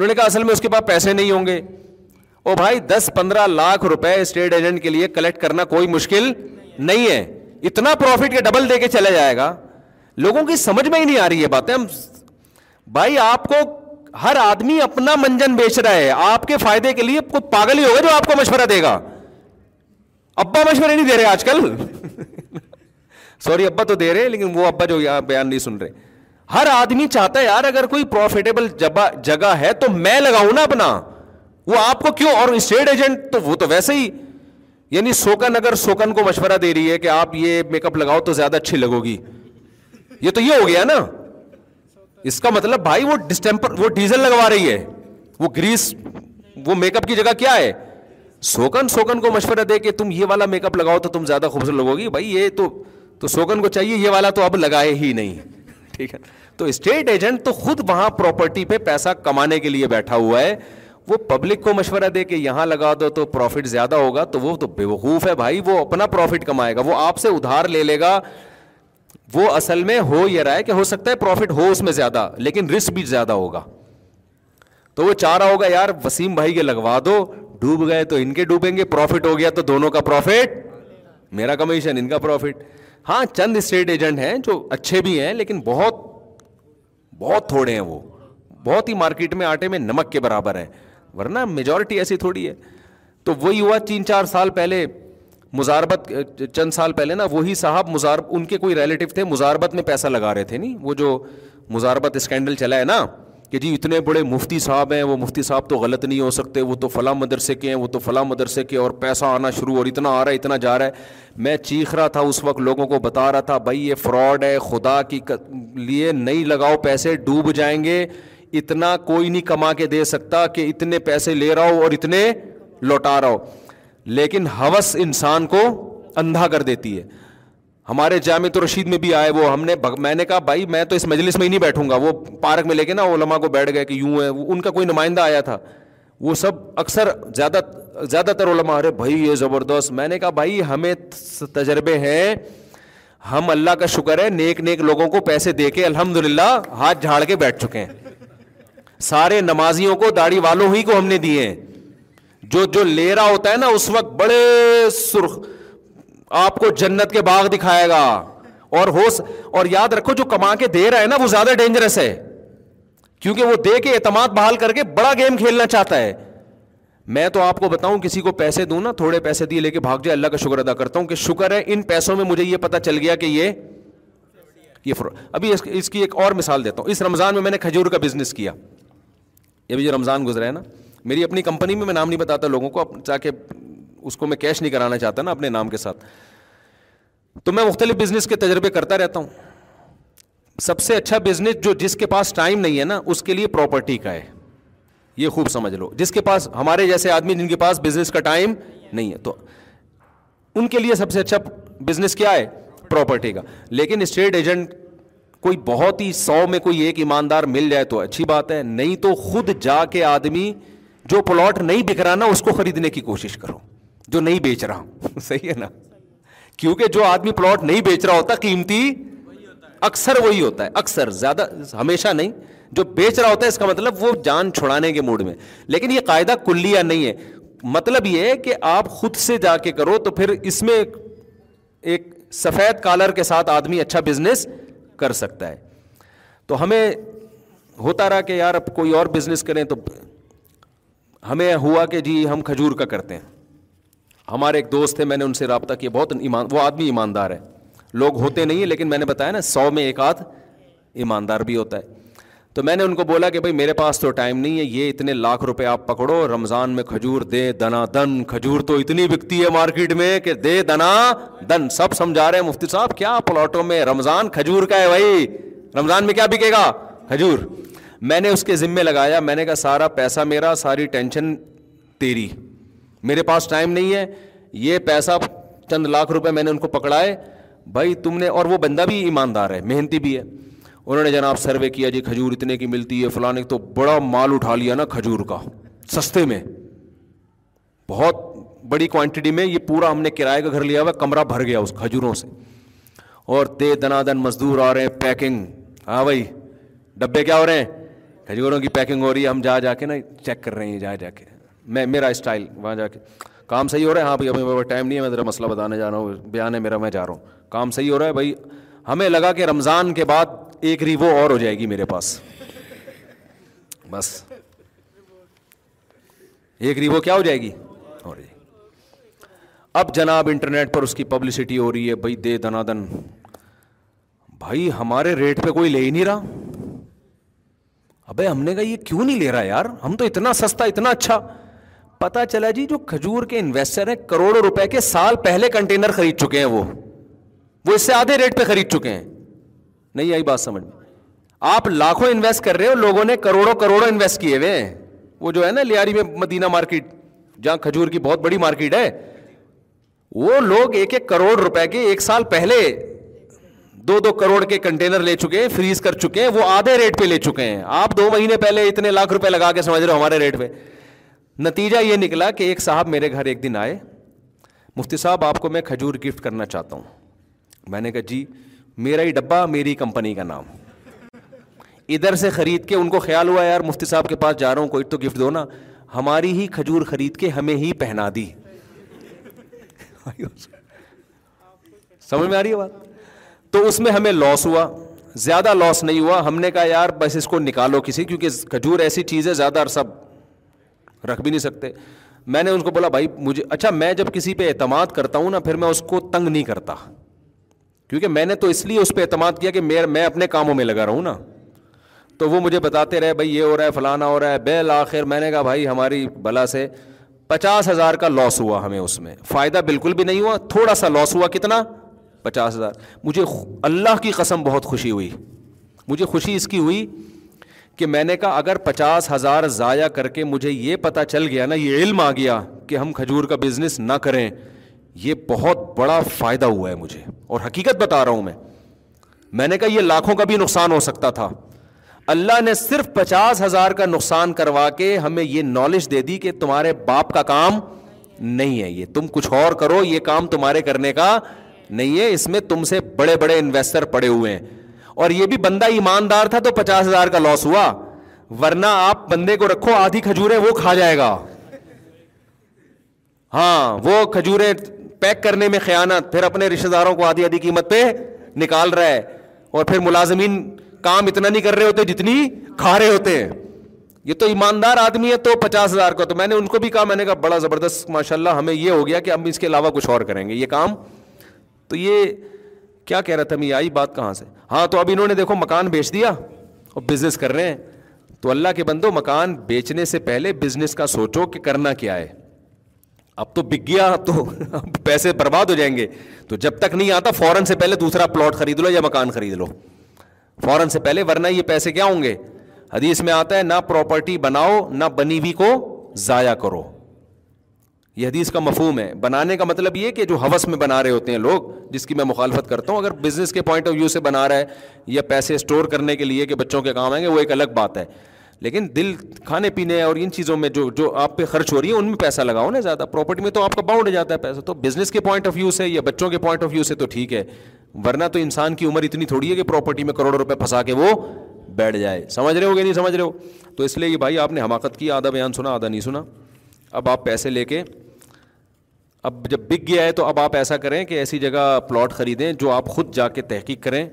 انہوں نے کہا اصل میں اس کے پاس پیسے نہیں ہوں گے او بھائی دس پندرہ لاکھ روپئے اسٹیٹ ایجنٹ کے لیے کلیکٹ کرنا کوئی مشکل نہیں ہے اتنا پروفٹ کے ڈبل دے کے چلا جائے گا لوگوں کی سمجھ میں ہی نہیں آ رہی ہے باتیں بھائی آپ کو ہر آدمی اپنا منجن بیچ رہا ہے آپ کے فائدے کے لیے پاگل ہی ہوگا جو آپ کو مشورہ دے گا ابا مشورے نہیں دے رہے آج کل سوری <laughs> ابا تو دے رہے لیکن وہ ابا جو بیان نہیں سن رہے ہر آدمی چاہتا ہے یار اگر کوئی پروفیٹیبل جگہ ہے تو میں لگاؤں نا اپنا وہ آپ کو کیوں اور اسٹیٹ ایجنٹ تو وہ تو ویسے ہی یعنی سوکن اگر سوکن کو مشورہ دے رہی ہے کہ آپ یہ میک اپ لگاؤ تو زیادہ اچھی لگو گی یہ تو یہ ہو گیا نا اس کا مطلب بھائی وہ ڈسٹمپر وہ ڈیزل لگوا رہی ہے وہ گریس وہ میک اپ کی جگہ کیا ہے سوکن سوکن کو مشورہ دے کہ تم یہ والا میک اپ لگاؤ تو تم زیادہ خوبصورت لگو گی بھائی یہ تو سوکن کو چاہیے یہ والا تو اب لگائے ہی نہیں ٹھیک ہے تو اسٹیٹ ایجنٹ تو خود وہاں پراپرٹی پہ پیسہ کمانے کے لیے بیٹھا ہوا ہے وہ پبلک کو مشورہ دے کے یہاں لگا دو تو پروفٹ زیادہ ہوگا تو وہ بے وقوف ہے بھائی وہ وہ وہ اپنا پروفٹ کمائے گا گا آپ سے ادھار لے لے اصل میں ہو یہ کہ ہو سکتا ہے پروفٹ ہو اس میں زیادہ لیکن رسک بھی زیادہ ہوگا تو وہ چاہ رہا ہوگا یار وسیم بھائی کے لگوا دو ڈوب گئے تو ان کے ڈوبیں گے پروفٹ ہو گیا تو دونوں کا پروفٹ میرا کمیشن ان کا پروفٹ ہاں چند اسٹیٹ ایجنٹ ہیں جو اچھے بھی ہیں لیکن بہت بہت تھوڑے ہیں وہ بہت ہی مارکیٹ میں آٹے میں نمک کے برابر ہیں ورنہ میجورٹی ایسی تھوڑی ہے تو وہی ہوا تین چار سال پہلے مزاربت چند سال پہلے نا وہی صاحب مزارب ان کے کوئی ریلیٹو تھے مزاربت میں پیسہ لگا رہے تھے نہیں وہ جو مزاربت اسکینڈل چلا ہے نا کہ جی اتنے بڑے مفتی صاحب ہیں وہ مفتی صاحب تو غلط نہیں ہو سکتے وہ تو فلاں مدرسے کے ہیں وہ تو فلاں مدرسے کے اور پیسہ آنا شروع اور اتنا آ رہا ہے اتنا جا رہا ہے میں چیخ رہا تھا اس وقت لوگوں کو بتا رہا تھا بھائی یہ فراڈ ہے خدا کی لیے نہیں لگاؤ پیسے ڈوب جائیں گے اتنا کوئی نہیں کما کے دے سکتا کہ اتنے پیسے لے رہا ہو اور اتنے لوٹا رہا ہو لیکن حوث انسان کو اندھا کر دیتی ہے ہمارے جامع تو رشید میں بھی آئے وہ ہم نے میں نے کہا بھائی میں تو اس مجلس میں ہی نہیں بیٹھوں گا وہ پارک میں لے کے نا علما کو بیٹھ گئے کہ یوں ہے ان کا کوئی نمائندہ آیا تھا وہ سب اکثر زیادہ زیادہ تر علما ارے بھائی یہ زبردست میں نے کہا بھائی ہمیں تجربے ہیں ہم اللہ کا شکر ہے نیک نیک لوگوں کو پیسے دے کے الحمد للہ ہاتھ جھاڑ کے بیٹھ چکے ہیں سارے نمازیوں کو داڑھی والوں ہی کو ہم نے دیے ہیں جو جو رہا ہوتا ہے نا اس وقت بڑے سرخ آپ کو جنت کے باغ دکھائے گا اور س... اور یاد رکھو جو کما کے دے رہا ہے نا وہ زیادہ ڈینجرس ہے کیونکہ وہ دے کے اعتماد بحال کر کے بڑا گیم کھیلنا چاہتا ہے میں تو آپ کو بتاؤں کسی کو پیسے دوں نا تھوڑے پیسے دیے لے کے بھاگ جائے اللہ کا شکر ادا کرتا ہوں کہ شکر ہے ان پیسوں میں مجھے یہ پتا چل گیا کہ یہ یہ ابھی اس کی ایک اور مثال دیتا ہوں اس رمضان میں میں نے کھجور کا بزنس کیا یہ جو رمضان گزرا ہے نا میری اپنی کمپنی میں میں نام نہیں بتاتا لوگوں کو تاکہ اس کو میں کیش نہیں کرانا چاہتا نا اپنے نام کے ساتھ تو میں مختلف بزنس کے تجربے کرتا رہتا ہوں سب سے اچھا بزنس جو جس کے پاس ٹائم نہیں ہے نا اس کے لیے پراپرٹی کا ہے یہ خوب سمجھ لو جس کے پاس ہمارے جیسے آدمی جن کے پاس بزنس کا ٹائم نہیں ہے تو ان کے لیے سب سے اچھا بزنس کیا ہے پراپرٹی کا لیکن اسٹیٹ ایجنٹ کوئی بہت ہی سو میں کوئی ایک ایماندار مل جائے تو اچھی بات ہے نہیں تو خود جا کے آدمی جو پلاٹ نہیں رہا نا اس کو خریدنے کی کوشش کرو جو نہیں بیچ رہا ہوں <laughs> صحیح ہے نا کیونکہ جو آدمی پلاٹ نہیں بیچ رہا ہوتا قیمتی اکثر وہی ہوتا ہے اکثر زیادہ ہمیشہ نہیں جو بیچ رہا ہوتا ہے اس کا مطلب وہ جان چھڑانے کے موڈ میں لیکن یہ قاعدہ کلیا نہیں ہے مطلب یہ ہے کہ آپ خود سے جا کے کرو تو پھر اس میں ایک سفید کالر کے ساتھ آدمی اچھا بزنس کر سکتا ہے تو ہمیں ہوتا رہا کہ یار اب کوئی اور بزنس کریں تو ہمیں ہوا کہ جی ہم کھجور کا کرتے ہیں ہمارے ایک دوست تھے میں نے ان سے رابطہ کیا بہت ایمان وہ آدمی ایماندار ہے لوگ ہوتے نہیں ہیں لیکن میں نے بتایا نا سو میں ایک آدھ ایماندار بھی ہوتا ہے تو میں نے ان کو بولا کہ بھائی میرے پاس تو ٹائم نہیں ہے یہ اتنے لاکھ روپے آپ پکڑو رمضان میں کھجور دے دنا دن کھجور تو اتنی بکتی ہے مارکیٹ میں کہ دے دنا دن سب سمجھا رہے ہیں مفتی صاحب کیا پلاٹوں میں رمضان کھجور کا ہے بھائی رمضان میں کیا بکے گا کھجور میں نے اس کے ذمے لگایا میں نے کہا سارا پیسہ میرا ساری ٹینشن تیری میرے پاس ٹائم نہیں ہے یہ پیسہ چند لاکھ روپے میں نے ان کو پکڑائے بھائی تم نے اور وہ بندہ بھی ایماندار ہے محنتی بھی ہے انہوں نے جناب سروے کیا جی کھجور اتنے کی ملتی ہے فلانے تو بڑا مال اٹھا لیا نا کھجور کا سستے میں بہت بڑی کوانٹٹی میں یہ پورا ہم نے کرائے کا گھر لیا ہوا کمرہ بھر گیا اس کھجوروں سے اور دنا دن مزدور آ رہے ہیں پیکنگ ہاں بھائی ڈبے کیا ہو رہے ہیں کھجوروں کی پیکنگ ہو رہی ہے ہم جا جا کے نا چیک کر رہے ہیں جا جا کے میں میرا اسٹائل وہاں جا کے کام صحیح ہو رہا ہے ہاں بھائی ابھی ٹائم نہیں ہے میں ذرا مسئلہ بتانے جا رہا ہوں بیان ہے میرا میں جا رہا ہوں کام صحیح ہو رہا ہے بھائی ہمیں لگا کہ رمضان کے بعد ایک ریوو اور ہو جائے گی میرے پاس بس ایک ریوو کیا ہو جائے گی اب جناب انٹرنیٹ پر اس کی پبلسٹی ہو رہی ہے بھائی دے دنا دن بھائی ہمارے ریٹ پہ کوئی لے ہی نہیں رہا ابے ہم نے کہا یہ کیوں نہیں لے رہا یار ہم تو اتنا سستا اتنا اچھا پتا چلا جی جو کھجور کے انویسٹر ہیں کروڑوں روپے کے سال پہلے کنٹینر خرید چکے ہیں وہ وہ اس سے آدھے ریٹ پہ خرید چکے ہیں نہیں آئی بات سمجھ آپ لاکھوں انویسٹ کر رہے ہو لوگوں نے کروڑوں کروڑوں انویسٹ کیے ہوئے ہیں وہ جو ہے نا لاری میں مدینہ مارکیٹ جہاں کھجور کی بہت بڑی مارکیٹ ہے وہ لوگ ایک ایک کروڑ روپے کے ایک سال پہلے دو دو کروڑ کے کنٹینر لے چکے ہیں فریز کر چکے ہیں وہ آدھے ریٹ پہ لے چکے ہیں آپ دو مہینے پہلے اتنے لاکھ روپے لگا کے سمجھ رہے ہو ہمارے ریٹ پہ نتیجہ یہ نکلا کہ ایک صاحب میرے گھر ایک دن آئے مفتی صاحب آپ کو میں کھجور گفٹ کرنا چاہتا ہوں میں نے کہا جی میرا ہی ڈبہ میری کمپنی کا نام ادھر سے خرید کے ان کو خیال ہوا یار مفتی صاحب کے پاس جا رہا ہوں کوئی تو گفٹ دو نا ہماری ہی کھجور خرید کے ہمیں ہی پہنا دی سمجھ میں آ رہی ہے بات تو اس میں ہمیں لاس ہوا زیادہ لاس نہیں ہوا ہم نے کہا یار بس اس کو نکالو کسی کیونکہ کھجور ایسی چیز ہے زیادہ عرصہ رکھ بھی نہیں سکتے میں نے ان کو بولا بھائی مجھے اچھا میں جب کسی پہ اعتماد کرتا ہوں نا پھر میں اس کو تنگ نہیں کرتا کیونکہ میں نے تو اس لیے اس پہ اعتماد کیا کہ میں اپنے کاموں میں لگا رہوں نا تو وہ مجھے بتاتے رہے بھائی یہ ہو رہا ہے فلانا ہو رہا ہے بے آخر میں نے کہا بھائی ہماری بلا سے پچاس ہزار کا لاس ہوا ہمیں اس میں فائدہ بالکل بھی نہیں ہوا تھوڑا سا لاس ہوا کتنا پچاس ہزار مجھے اللہ کی قسم بہت خوشی ہوئی مجھے خوشی اس کی ہوئی کہ میں نے کہا اگر پچاس ہزار ضائع کر کے مجھے یہ پتا چل گیا نا یہ علم آ گیا کہ ہم کھجور کا بزنس نہ کریں یہ بہت بڑا فائدہ ہوا ہے مجھے اور حقیقت بتا رہا ہوں میں میں نے کہا یہ لاکھوں کا بھی نقصان ہو سکتا تھا اللہ نے صرف پچاس ہزار کا نقصان کروا کے ہمیں یہ نالج دے دی کہ تمہارے باپ کا کام نہیں ہے یہ تم کچھ اور کرو یہ کام تمہارے کرنے کا نہیں ہے اس میں تم سے بڑے بڑے انویسٹر پڑے ہوئے ہیں اور یہ بھی بندہ ایماندار تھا تو پچاس ہزار کا لاس ہوا ورنہ آپ بندے کو رکھو آدھی کھجورے وہ کھا جائے گا ہاں وہ کھجورے پیک کرنے میں خیانت پھر اپنے رشتے داروں کو آدھی آدھی قیمت پہ نکال رہا ہے اور پھر ملازمین کام اتنا نہیں کر رہے ہوتے جتنی کھا رہے ہوتے ہیں یہ تو ایماندار آدمی ہے تو پچاس ہزار کا تو میں نے ان کو بھی کہا میں نے کہا بڑا زبردست ماشاء اللہ ہمیں یہ ہو گیا کہ ہم اس کے علاوہ کچھ اور کریں گے یہ کام تو یہ کیا کہہ رہا تھا میں آئی بات کہاں سے ہاں تو اب انہوں نے دیکھو مکان بیچ دیا اور بزنس کر رہے ہیں تو اللہ کے بندو مکان بیچنے سے پہلے بزنس کا سوچو کہ کرنا کیا ہے اب تو بک گیا اب تو <laughs> پیسے برباد ہو جائیں گے تو جب تک نہیں آتا فوراً سے پہلے دوسرا پلاٹ خرید لو یا مکان خرید لو فوراً سے پہلے ورنہ یہ پیسے کیا ہوں گے حدیث میں آتا ہے نہ پراپرٹی بناؤ نہ بنی ہوئی کو ضائع کرو یہ حدیث کا مفہوم ہے بنانے کا مطلب یہ کہ جو ہوس میں بنا رہے ہوتے ہیں لوگ جس کی میں مخالفت کرتا ہوں اگر بزنس کے پوائنٹ آف ویو سے بنا رہا ہے یا پیسے اسٹور کرنے کے لیے کہ بچوں کے کام آئیں گے وہ ایک الگ بات ہے لیکن دل کھانے پینے اور ان چیزوں میں جو جو آپ پہ خرچ ہو رہی ہے ان میں پیسہ لگاؤ نا زیادہ پراپرٹی میں تو آپ کا باؤنڈ جاتا ہے پیسہ تو بزنس کے پوائنٹ آف ویو سے یا بچوں کے پوائنٹ آف ویو سے تو ٹھیک ہے ورنہ تو انسان کی عمر اتنی تھوڑی ہے کہ پراپرٹی میں کروڑوں روپے پھنسا کے وہ بیٹھ جائے سمجھ رہے ہو کہ نہیں سمجھ رہے ہو تو اس لیے یہ بھائی آپ نے حماقت کی آدھا بیان سنا آدھا نہیں سنا اب آپ پیسے لے کے اب جب بک گیا ہے تو اب آپ ایسا کریں کہ ایسی جگہ پلاٹ خریدیں جو آپ خود جا کے تحقیق کریں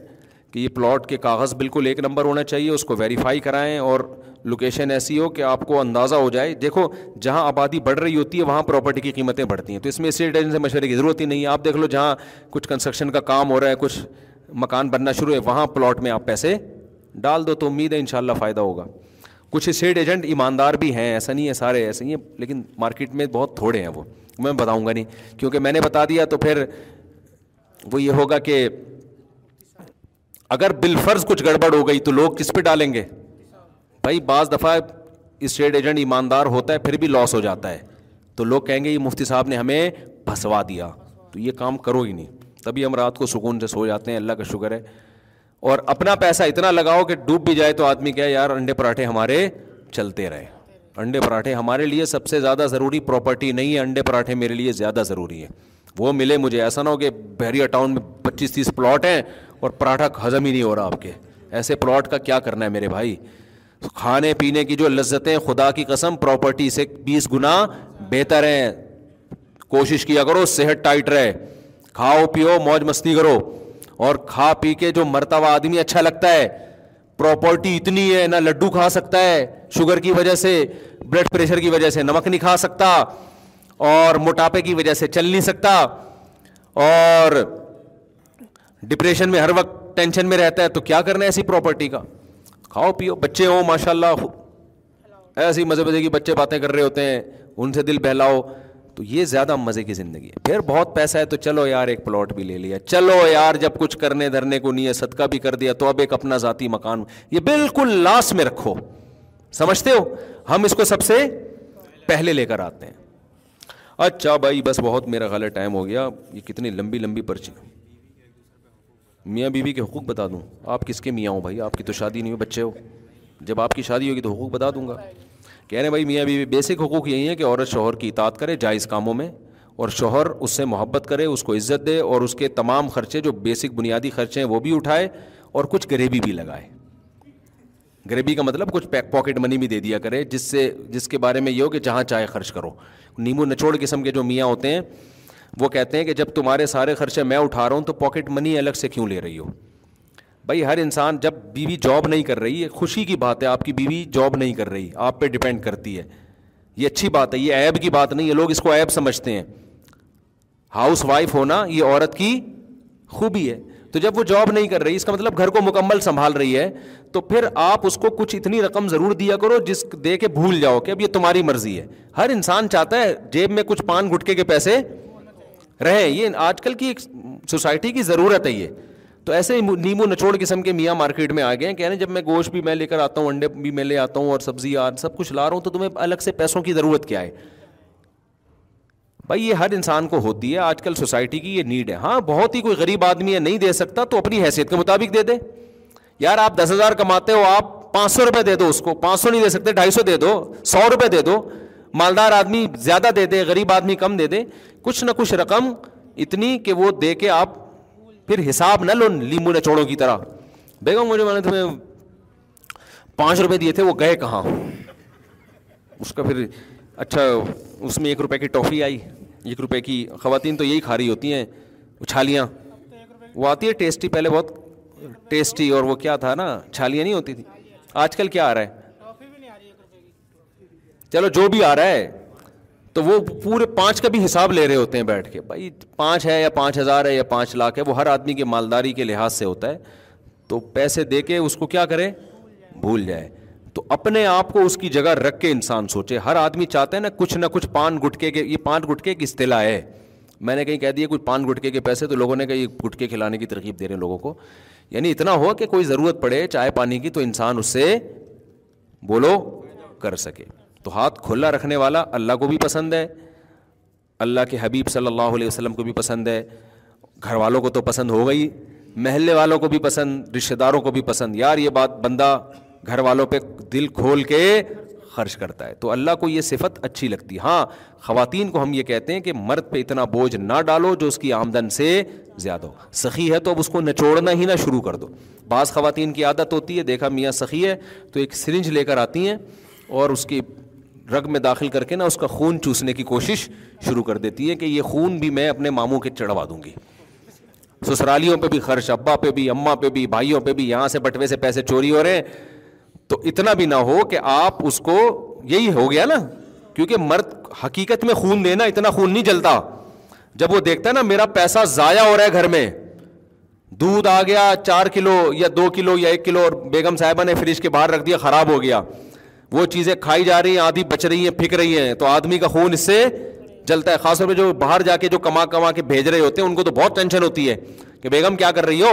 کہ یہ پلاٹ کے کاغذ بالکل ایک نمبر ہونا چاہیے اس کو ویریفائی کرائیں اور لوکیشن ایسی ہو کہ آپ کو اندازہ ہو جائے دیکھو جہاں آبادی بڑھ رہی ہوتی ہے وہاں پراپرٹی کی قیمتیں بڑھتی ہیں تو اس میں اسٹیٹ ایجنٹ سے مشورے کی ضرورت ہی نہیں ہے آپ دیکھ لو جہاں کچھ کنسٹرکشن کا کام ہو رہا ہے کچھ مکان بننا شروع ہے وہاں پلاٹ میں آپ پیسے ڈال دو تو امید ہے ان شاء اللہ فائدہ ہوگا کچھ اسٹیٹ ایجنٹ ایماندار بھی ہیں ایسا نہیں ہے سارے ایسے ہی ہیں لیکن مارکیٹ میں بہت تھوڑے ہیں وہ میں بتاؤں گا نہیں کیونکہ میں نے بتا دیا تو پھر وہ یہ ہوگا کہ اگر بالفرض فرض کچھ گڑبڑ ہو گئی تو لوگ کس پہ ڈالیں گے بھائی بعض دفعہ اسٹیٹ ایجنٹ ایماندار ہوتا ہے پھر بھی لاس ہو جاتا ہے تو لوگ کہیں گے یہ مفتی صاحب نے ہمیں پھنسوا دیا تو یہ کام کرو ہی نہیں تبھی ہم رات کو سکون سے سو جاتے ہیں اللہ کا شکر ہے اور اپنا پیسہ اتنا لگاؤ کہ ڈوب بھی جائے تو آدمی کہے یار انڈے پراٹھے ہمارے چلتے رہے انڈے پراٹھے ہمارے لیے سب سے زیادہ ضروری پراپرٹی نہیں ہے انڈے پراٹھے میرے لیے زیادہ ضروری ہے وہ ملے مجھے ایسا نہ ہو کہ بحریہ ٹاؤن میں پچیس تیس پلاٹ ہیں اور پراٹھا ہضم ہی نہیں ہو رہا آپ کے ایسے پلاٹ کا کیا کرنا ہے میرے بھائی کھانے پینے کی جو لذتیں خدا کی قسم پراپرٹی سے بیس گنا بہتر ہیں کوشش کیا کرو صحت ٹائٹ رہے کھاؤ پیو موج مستی کرو اور کھا پی کے جو مرتا ہوا آدمی اچھا لگتا ہے پراپرٹی اتنی ہے نہ لڈو کھا سکتا ہے شوگر کی وجہ سے بلڈ پریشر کی وجہ سے نمک نہیں کھا سکتا اور موٹاپے کی وجہ سے چل نہیں سکتا اور ڈپریشن میں ہر وقت ٹینشن میں رہتا ہے تو کیا کرنا ہے ایسی پراپرٹی کا کھاؤ پیو بچے ہوں ماشاء اللہ ایسی مزے مزے کی بچے باتیں کر رہے ہوتے ہیں ان سے دل بہلاؤ تو یہ زیادہ مزے کی زندگی ہے پھر بہت پیسہ ہے تو چلو یار ایک پلاٹ بھی لے لیا چلو یار جب کچھ کرنے دھرنے کو نہیں ہے صدقہ بھی کر دیا تو اب ایک اپنا ذاتی مکان یہ بالکل لاسٹ میں رکھو سمجھتے ہو ہم اس کو سب سے پہلے لے کر آتے ہیں اچھا بھائی بس بہت میرا غلط ٹائم ہو گیا یہ کتنی لمبی لمبی پرچی میاں بیوی بی کے حقوق بتا دوں آپ کس کے میاں ہو بھائی آپ کی تو شادی نہیں ہو بچے ہو جب آپ کی شادی ہوگی تو حقوق بتا دوں گا کہہ رہے ہیں بھائی میاں بیوی بیسک حقوق یہی ہیں کہ عورت شوہر کی اطاعت کرے جائز کاموں میں اور شوہر اس سے محبت کرے اس کو عزت دے اور اس کے تمام خرچے جو بیسک بنیادی خرچے ہیں وہ بھی اٹھائے اور کچھ غریبی بھی لگائے غریبی کا مطلب کچھ پیک پاکٹ منی بھی دے دیا کرے جس سے جس کے بارے میں یہ ہو کہ جہاں چاہے خرچ کرو نیمو نچوڑ قسم کے جو میاں ہوتے ہیں وہ کہتے ہیں کہ جب تمہارے سارے خرچے میں اٹھا رہا ہوں تو پاکٹ منی الگ سے کیوں لے رہی ہو بھائی ہر انسان جب بیوی جاب نہیں کر رہی ہے خوشی کی بات ہے آپ کی بیوی جاب نہیں کر رہی آپ پہ ڈپینڈ کرتی ہے یہ اچھی بات ہے یہ ایب کی بات نہیں ہے لوگ اس کو ایب سمجھتے ہیں ہاؤس وائف ہونا یہ عورت کی خوبی ہے تو جب وہ جاب نہیں کر رہی اس کا مطلب گھر کو مکمل سنبھال رہی ہے تو پھر آپ اس کو کچھ اتنی رقم ضرور دیا کرو جس دے کے بھول جاؤ کہ اب یہ تمہاری مرضی ہے ہر انسان چاہتا ہے جیب میں کچھ پان گٹکے کے پیسے رہیں یہ آج کل کی ایک سوسائٹی کی ضرورت ہے یہ تو ایسے ہی نیمو نچوڑ قسم کے میاں مارکیٹ میں آ گئے ہیں کہہ رہے ہیں جب میں گوشت بھی میں لے کر آتا ہوں انڈے بھی میں لے آتا ہوں اور سبزی آ سب کچھ لا رہا ہوں تو تمہیں الگ سے پیسوں کی ضرورت کیا ہے بھائی یہ ہر انسان کو ہوتی ہے آج کل سوسائٹی کی یہ نیڈ ہے ہاں بہت ہی کوئی غریب آدمی ہے نہیں دے سکتا تو اپنی حیثیت کے مطابق دے دے یار آپ دس ہزار کماتے ہو آپ پانچ سو روپئے دے دو اس کو پانچ سو نہیں دے سکتے ڈھائی سو دے دو سو روپئے دے دو مالدار آدمی زیادہ دے دے غریب آدمی کم دے دے کچھ نہ کچھ رقم اتنی کہ وہ دے کے آپ پھر حساب نہ لو لیمو نچوڑوں کی طرح بیگم مجھے میں نے تمہیں پانچ روپے دیے تھے وہ گئے کہاں اس کا پھر اچھا اس میں ایک روپے کی ٹافی آئی ایک روپے کی خواتین تو یہی کھا رہی ہوتی ہیں اچھالیاں چھالیاں وہ آتی ہے ٹیسٹی پہلے بہت ٹیسٹی اور وہ کیا تھا نا چھالیاں نہیں ہوتی تھی آج کل کیا آ رہا ہے چلو جو بھی آ رہا ہے تو وہ پورے پانچ کا بھی حساب لے رہے ہوتے ہیں بیٹھ کے بھائی پانچ ہے یا پانچ ہزار ہے یا پانچ لاکھ ہے وہ ہر آدمی کے مالداری کے لحاظ سے ہوتا ہے تو پیسے دے کے اس کو کیا کرے بھول جائے تو اپنے آپ کو اس کی جگہ رکھ کے انسان سوچے ہر آدمی چاہتا ہے نا کچھ نہ کچھ پان گٹکے کے یہ پان گٹکے کی اصطلاع ہے میں نے کہیں کہہ دیا کچھ پان گٹکے کے پیسے تو لوگوں نے کہیں گٹکے کھلانے کی ترکیب دے رہے ہیں لوگوں کو یعنی اتنا ہو کہ کوئی ضرورت پڑے چائے پانی کی تو انسان اس سے بولو کر سکے تو ہاتھ کھلا رکھنے والا اللہ کو بھی پسند ہے اللہ کے حبیب صلی اللہ علیہ وسلم کو بھی پسند ہے گھر والوں کو تو پسند ہو گئی محلے والوں کو بھی پسند رشتہ داروں کو بھی پسند یار یہ بات بندہ گھر والوں پہ دل کھول کے خرچ کرتا ہے تو اللہ کو یہ صفت اچھی لگتی ہاں خواتین کو ہم یہ کہتے ہیں کہ مرد پہ اتنا بوجھ نہ ڈالو جو اس کی آمدن سے زیادہ ہو سخی ہے تو اب اس کو نچوڑنا ہی نہ شروع کر دو بعض خواتین کی عادت ہوتی ہے دیکھا میاں سخی ہے تو ایک سرنج لے کر آتی ہیں اور اس کی رگ میں داخل کر کے نا اس کا خون چوسنے کی کوشش شروع کر دیتی ہے کہ یہ خون بھی میں اپنے ماموں کے چڑھوا دوں گی سسرالیوں پہ بھی خرچ ابا پہ بھی اماں پہ بھی بھائیوں پہ بھی یہاں سے بٹوے سے پیسے چوری ہو رہے ہیں تو اتنا بھی نہ ہو کہ آپ اس کو یہی ہو گیا نا کیونکہ مرد حقیقت میں خون دینا اتنا خون نہیں جلتا جب وہ دیکھتا ہے نا میرا پیسہ ضائع ہو رہا ہے گھر میں دودھ آ گیا چار کلو یا دو کلو یا ایک کلو اور بیگم صاحبہ نے فریج کے باہر رکھ دیا خراب ہو گیا وہ چیزیں کھائی جا رہی ہیں آدھی بچ رہی ہیں پھک رہی ہیں تو آدمی کا خون اس سے جلتا ہے خاص طور پہ جو باہر جا کے جو کما کما کے بھیج رہے ہوتے ہیں ان کو تو بہت ٹینشن ہوتی ہے کہ بیگم کیا کر رہی ہو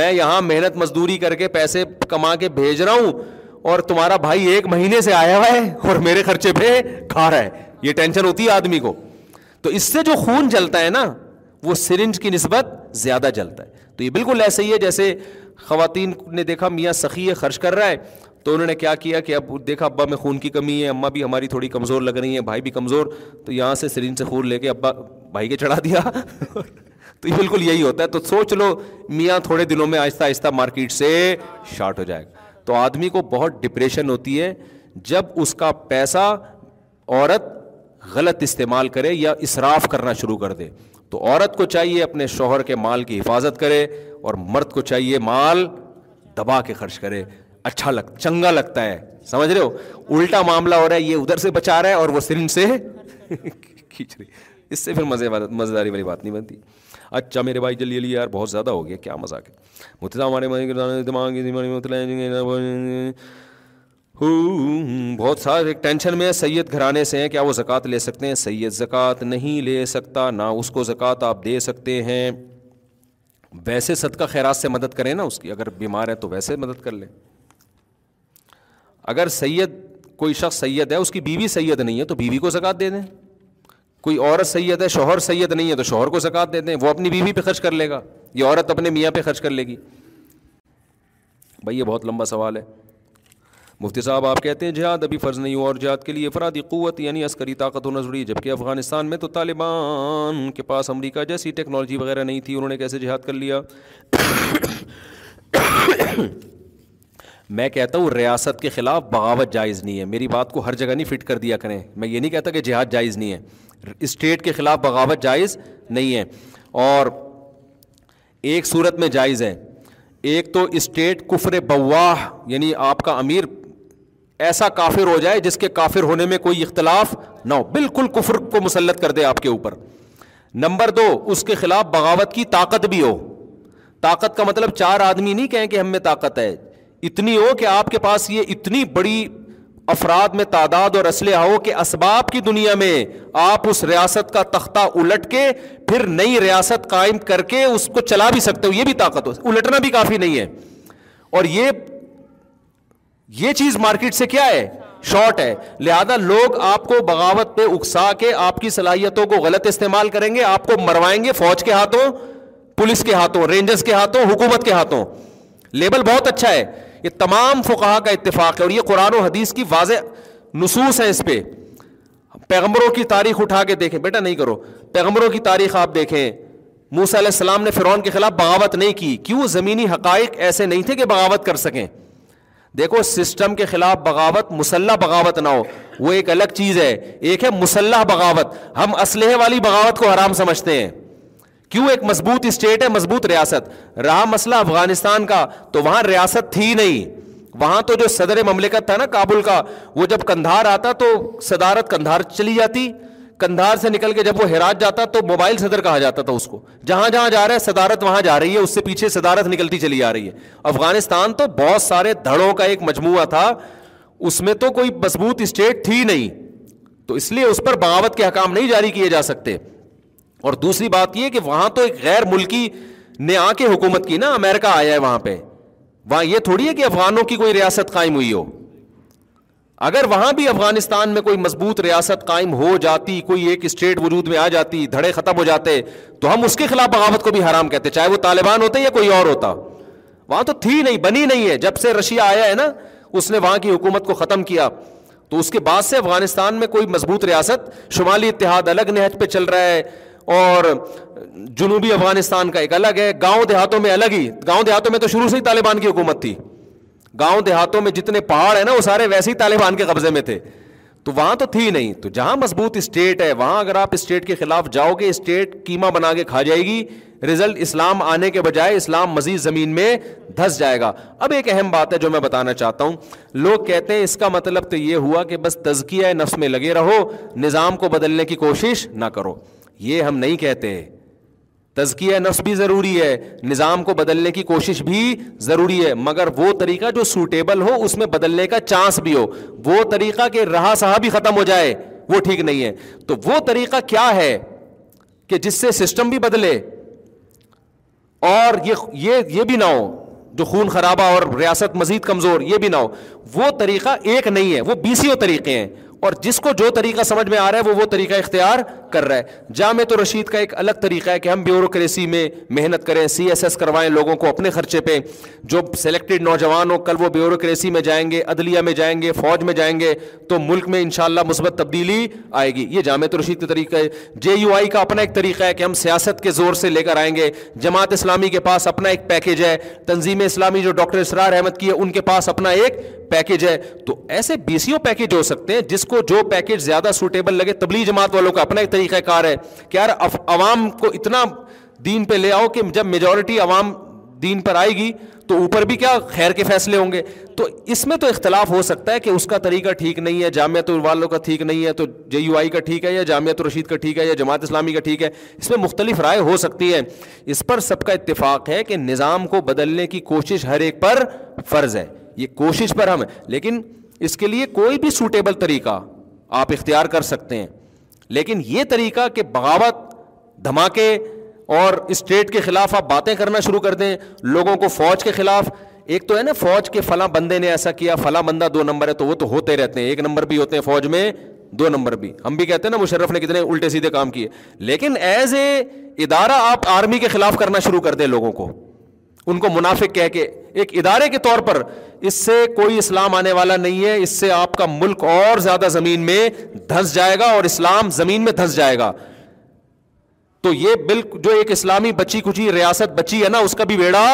میں یہاں محنت مزدوری کر کے پیسے کما کے بھیج رہا ہوں اور تمہارا بھائی ایک مہینے سے آیا ہوا ہے اور میرے خرچے پہ کھا رہا ہے یہ ٹینشن ہوتی ہے آدمی کو تو اس سے جو خون جلتا ہے نا وہ سرنج کی نسبت زیادہ جلتا ہے تو یہ بالکل ایسے ہی ہے جیسے خواتین نے دیکھا میاں سخی ہے خرچ کر رہا ہے تو انہوں نے کیا کیا کہ اب دیکھا ابا میں خون کی کمی ہے اماں بھی ہماری تھوڑی کمزور لگ رہی ہیں بھائی بھی کمزور تو یہاں سے سرین سے خون لے کے ابا بھائی کے چڑھا دیا <laughs> تو یہ بالکل یہی ہوتا ہے تو سوچ لو میاں تھوڑے دنوں میں آہستہ آہستہ مارکیٹ سے شارٹ ہو جائے گا تو آدمی کو بہت ڈپریشن ہوتی ہے جب اس کا پیسہ عورت غلط استعمال کرے یا اصراف کرنا شروع کر دے تو عورت کو چاہیے اپنے شوہر کے مال کی حفاظت کرے اور مرد کو چاہیے مال دبا کے خرچ کرے اچھا لگ چنگا لگتا ہے سمجھ رہے ہو الٹا معاملہ ہو رہا ہے یہ ادھر سے بچا رہا ہے اور وہ سرنج سے <laughs> کھینچ رہی اس سے پھر مزے مزیداری والی بات نہیں بنتی اچھا میرے بھائی جلدی جلدی یار بہت زیادہ ہو گیا کیا مذاق ہے دماغ بہت سارے ٹینشن میں سید گھرانے سے ہیں کیا وہ زکوٰۃ لے سکتے ہیں سید زکوٰۃ نہیں لے سکتا نہ اس کو زکوٰۃ آپ دے سکتے ہیں ویسے صدقہ خیرات سے مدد کریں نا اس کی اگر بیمار ہے تو ویسے مدد کر لیں اگر سید کوئی شخص سید ہے اس کی بیوی سید نہیں ہے تو بیوی کو زکوٰۃ دے دیں کوئی عورت سید ہے شوہر سید نہیں ہے تو شوہر کو زکوٰۃ دے دیں وہ اپنی بیوی پہ خرچ کر لے گا یہ عورت اپنے میاں پہ خرچ کر لے گی بھائی یہ بہت لمبا سوال ہے مفتی صاحب آپ کہتے ہیں جہاد ابھی فرض نہیں ہوا اور جہاد کے لیے افرادی قوت یعنی عسکری طاقت ہونا ضروری ہے جبکہ افغانستان میں تو طالبان کے پاس امریکہ جیسی ٹیکنالوجی وغیرہ نہیں تھی انہوں نے کیسے جہاد کر لیا میں کہتا ہوں ریاست کے خلاف بغاوت جائز نہیں ہے میری بات کو ہر جگہ نہیں فٹ کر دیا کریں میں یہ نہیں کہتا کہ جہاد جائز نہیں ہے اسٹیٹ کے خلاف بغاوت جائز نہیں ہے اور ایک صورت میں جائز ہے ایک تو اسٹیٹ کفر بواہ یعنی آپ کا امیر ایسا کافر ہو جائے جس کے کافر ہونے میں کوئی اختلاف نہ ہو بالکل کفر کو مسلط کر دے آپ کے اوپر نمبر دو اس کے خلاف بغاوت کی طاقت بھی ہو طاقت کا مطلب چار آدمی نہیں کہیں کہ ہم میں طاقت ہے اتنی ہو کہ آپ کے پاس یہ اتنی بڑی افراد میں تعداد اور اسلحہ ہو کہ اسباب کی دنیا میں آپ اس ریاست کا تختہ الٹ کے پھر نئی ریاست قائم کر کے اس کو چلا بھی سکتے ہو یہ بھی طاقت ہو الٹنا بھی کافی نہیں ہے اور یہ یہ چیز مارکیٹ سے کیا ہے شارٹ ہے لہذا لوگ آپ کو بغاوت پہ اکسا کے آپ کی صلاحیتوں کو غلط استعمال کریں گے آپ کو مروائیں گے فوج کے ہاتھوں پولیس کے ہاتھوں رینجرز کے ہاتھوں حکومت کے ہاتھوں لیبل بہت اچھا ہے یہ تمام فقہ کا اتفاق ہے اور یہ قرآن و حدیث کی واضح نصوص ہے اس پہ پیغمبروں کی تاریخ اٹھا کے دیکھیں بیٹا نہیں کرو پیغمبروں کی تاریخ آپ دیکھیں موسیٰ علیہ السلام نے فرعون کے خلاف بغاوت نہیں کی کیوں زمینی حقائق ایسے نہیں تھے کہ بغاوت کر سکیں دیکھو سسٹم کے خلاف بغاوت مسلح بغاوت نہ ہو وہ ایک الگ چیز ہے ایک ہے مسلح بغاوت ہم اسلحے والی بغاوت کو حرام سمجھتے ہیں کیوں ایک مضبوط اسٹیٹ ہے مضبوط ریاست رہا مسئلہ افغانستان کا تو وہاں ریاست تھی نہیں وہاں تو جو صدر مملکت تھا نا کابل کا وہ جب کندھار آتا تو صدارت کندھار چلی جاتی کندھار سے نکل کے جب وہ ہیرات جاتا تو موبائل صدر کہا جاتا تھا اس کو جہاں جہاں جا رہا ہے صدارت وہاں جا رہی ہے اس سے پیچھے صدارت نکلتی چلی جا رہی ہے افغانستان تو بہت سارے دھڑوں کا ایک مجموعہ تھا اس میں تو کوئی مضبوط اسٹیٹ تھی نہیں تو اس لیے اس پر بغاوت کے حکام نہیں جاری کیے جا سکتے اور دوسری بات یہ کہ وہاں تو ایک غیر ملکی نے آ کے حکومت کی نا امریکہ آیا ہے وہاں پہ وہاں یہ تھوڑی ہے کہ افغانوں کی کوئی ریاست قائم ہوئی ہو اگر وہاں بھی افغانستان میں کوئی مضبوط ریاست قائم ہو جاتی کوئی ایک اسٹیٹ وجود میں آ جاتی دھڑے ختم ہو جاتے تو ہم اس کے خلاف بغاوت کو بھی حرام کہتے چاہے وہ طالبان ہوتے یا کوئی اور ہوتا وہاں تو تھی نہیں بنی نہیں ہے جب سے رشیا آیا ہے نا اس نے وہاں کی حکومت کو ختم کیا تو اس کے بعد سے افغانستان میں کوئی مضبوط ریاست شمالی اتحاد الگ نہج پہ چل رہا ہے اور جنوبی افغانستان کا ایک الگ ہے گاؤں دیہاتوں میں الگ ہی گاؤں دیہاتوں میں تو شروع سے ہی طالبان کی حکومت تھی گاؤں دیہاتوں میں جتنے پہاڑ ہیں نا وہ سارے ویسے ہی طالبان کے قبضے میں تھے تو وہاں تو تھی نہیں تو جہاں مضبوط اسٹیٹ ہے وہاں اگر آپ اسٹیٹ کے خلاف جاؤ گے اسٹیٹ کیما بنا کے کھا جائے گی رزلٹ اسلام آنے کے بجائے اسلام مزید زمین میں دھس جائے گا اب ایک اہم بات ہے جو میں بتانا چاہتا ہوں لوگ کہتے ہیں اس کا مطلب تو یہ ہوا کہ بس تزکیہ نفس میں لگے رہو نظام کو بدلنے کی کوشش نہ کرو یہ ہم نہیں کہتے تزکیہ نفس بھی ضروری ہے نظام کو بدلنے کی کوشش بھی ضروری ہے مگر وہ طریقہ جو سوٹیبل ہو اس میں بدلنے کا چانس بھی ہو وہ طریقہ کہ رہا سہا بھی ختم ہو جائے وہ ٹھیک نہیں ہے تو وہ طریقہ کیا ہے کہ جس سے سسٹم بھی بدلے اور یہ یہ بھی نہ ہو جو خون خرابہ اور ریاست مزید کمزور یہ بھی نہ ہو وہ طریقہ ایک نہیں ہے وہ بیسیوں طریقے ہیں اور جس کو جو طریقہ سمجھ میں آ رہا ہے وہ وہ طریقہ اختیار کر رہا ہے تو رشید کا ایک الگ طریقہ ہے کہ ہم بیوروکریسی میں محنت کریں سی ایس ایس کروائیں لوگوں کو اپنے خرچے پہ جو سلیکٹڈ نوجوان ہو کل وہ بیوروکریسی میں جائیں گے عدلیہ میں جائیں گے فوج میں جائیں گے تو ملک میں انشاءاللہ مثبت تبدیلی آئے گی یہ جامع تو رشید کا طریقہ ہے جے یو آئی کا اپنا ایک طریقہ ہے کہ ہم سیاست کے زور سے لے کر آئیں گے جماعت اسلامی کے پاس اپنا ایک پیکج ہے تنظیم اسلامی جو ڈاکٹر اسرار احمد کی ہے ان کے پاس اپنا ایک پیکج ہے تو ایسے بی سی او پیکج ہو سکتے ہیں جس کو جو پیکج زیادہ سوٹیبل لگے تبلیغ جماعت والوں کا اپنا ایک طریقہ کار ہے کہ یار عوام کو اتنا دین پہ لے آؤ کہ جب میجورٹی عوام دین پر آئے گی تو اوپر بھی کیا خیر کے فیصلے ہوں گے تو اس میں تو اختلاف ہو سکتا ہے کہ اس کا طریقہ ٹھیک نہیں ہے جامعت والوں کا ٹھیک نہیں ہے تو جے یو آئی کا ٹھیک ہے یا جامعت رشید کا ٹھیک ہے یا جماعت اسلامی کا ٹھیک ہے اس میں مختلف رائے ہو سکتی ہے اس پر سب کا اتفاق ہے کہ نظام کو بدلنے کی کوشش ہر ایک پر فرض ہے یہ کوشش پر ہم لیکن اس کے لیے کوئی بھی سوٹیبل طریقہ آپ اختیار کر سکتے ہیں لیکن یہ طریقہ کہ بغاوت دھماکے اور اسٹیٹ کے خلاف آپ باتیں کرنا شروع کر دیں لوگوں کو فوج کے خلاف ایک تو ہے نا فوج کے فلاں بندے نے ایسا کیا فلاں بندہ دو نمبر ہے تو وہ تو ہوتے رہتے ہیں ایک نمبر بھی ہوتے ہیں فوج میں دو نمبر بھی ہم بھی کہتے ہیں نا مشرف نے کتنے الٹے سیدھے کام کیے لیکن ایز اے ادارہ آپ آرمی کے خلاف کرنا شروع کر دیں لوگوں کو ان کو منافع کہہ کے ایک ادارے کے طور پر اس سے کوئی اسلام آنے والا نہیں ہے اس سے آپ کا ملک اور زیادہ زمین میں دھنس جائے گا اور اسلام زمین میں دھنس جائے گا تو یہ بالکل جو ایک اسلامی بچی کچی ریاست بچی ہے نا اس کا بھی بیڑا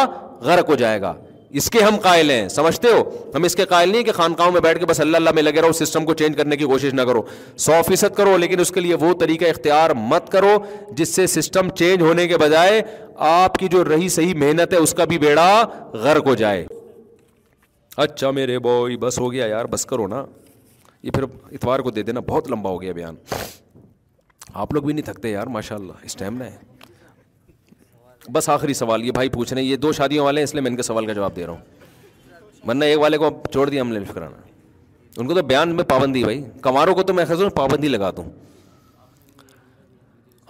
غرق ہو جائے گا اس کے ہم قائل ہیں سمجھتے ہو ہم اس کے قائل نہیں کہ خانقاہوں میں بیٹھ کے بس اللہ اللہ میں لگے رہو سسٹم کو چینج کرنے کی کوشش نہ کرو سو فیصد کرو لیکن اس کے لیے وہ طریقہ اختیار مت کرو جس سے سسٹم چینج ہونے کے بجائے آپ کی جو رہی صحیح محنت ہے اس کا بھی بیڑا غرق ہو جائے اچھا میرے بوئی بس ہو گیا یار بس کرو نا یہ پھر اتوار کو دے دینا بہت لمبا ہو گیا بیان آپ لوگ بھی نہیں تھکتے یار ماشاء اللہ اس ٹائم بس آخری سوال یہ بھائی پوچھ رہے ہیں یہ دو شادیوں والے ہیں اس لیے میں ان کے سوال کا جواب دے رہا ہوں ورنہ ایک والے کو چھوڑ دیا ہم نے فکرانا ان کو تو بیان میں پابندی بھائی کماروں کو تو میں خزوں پابندی لگا دوں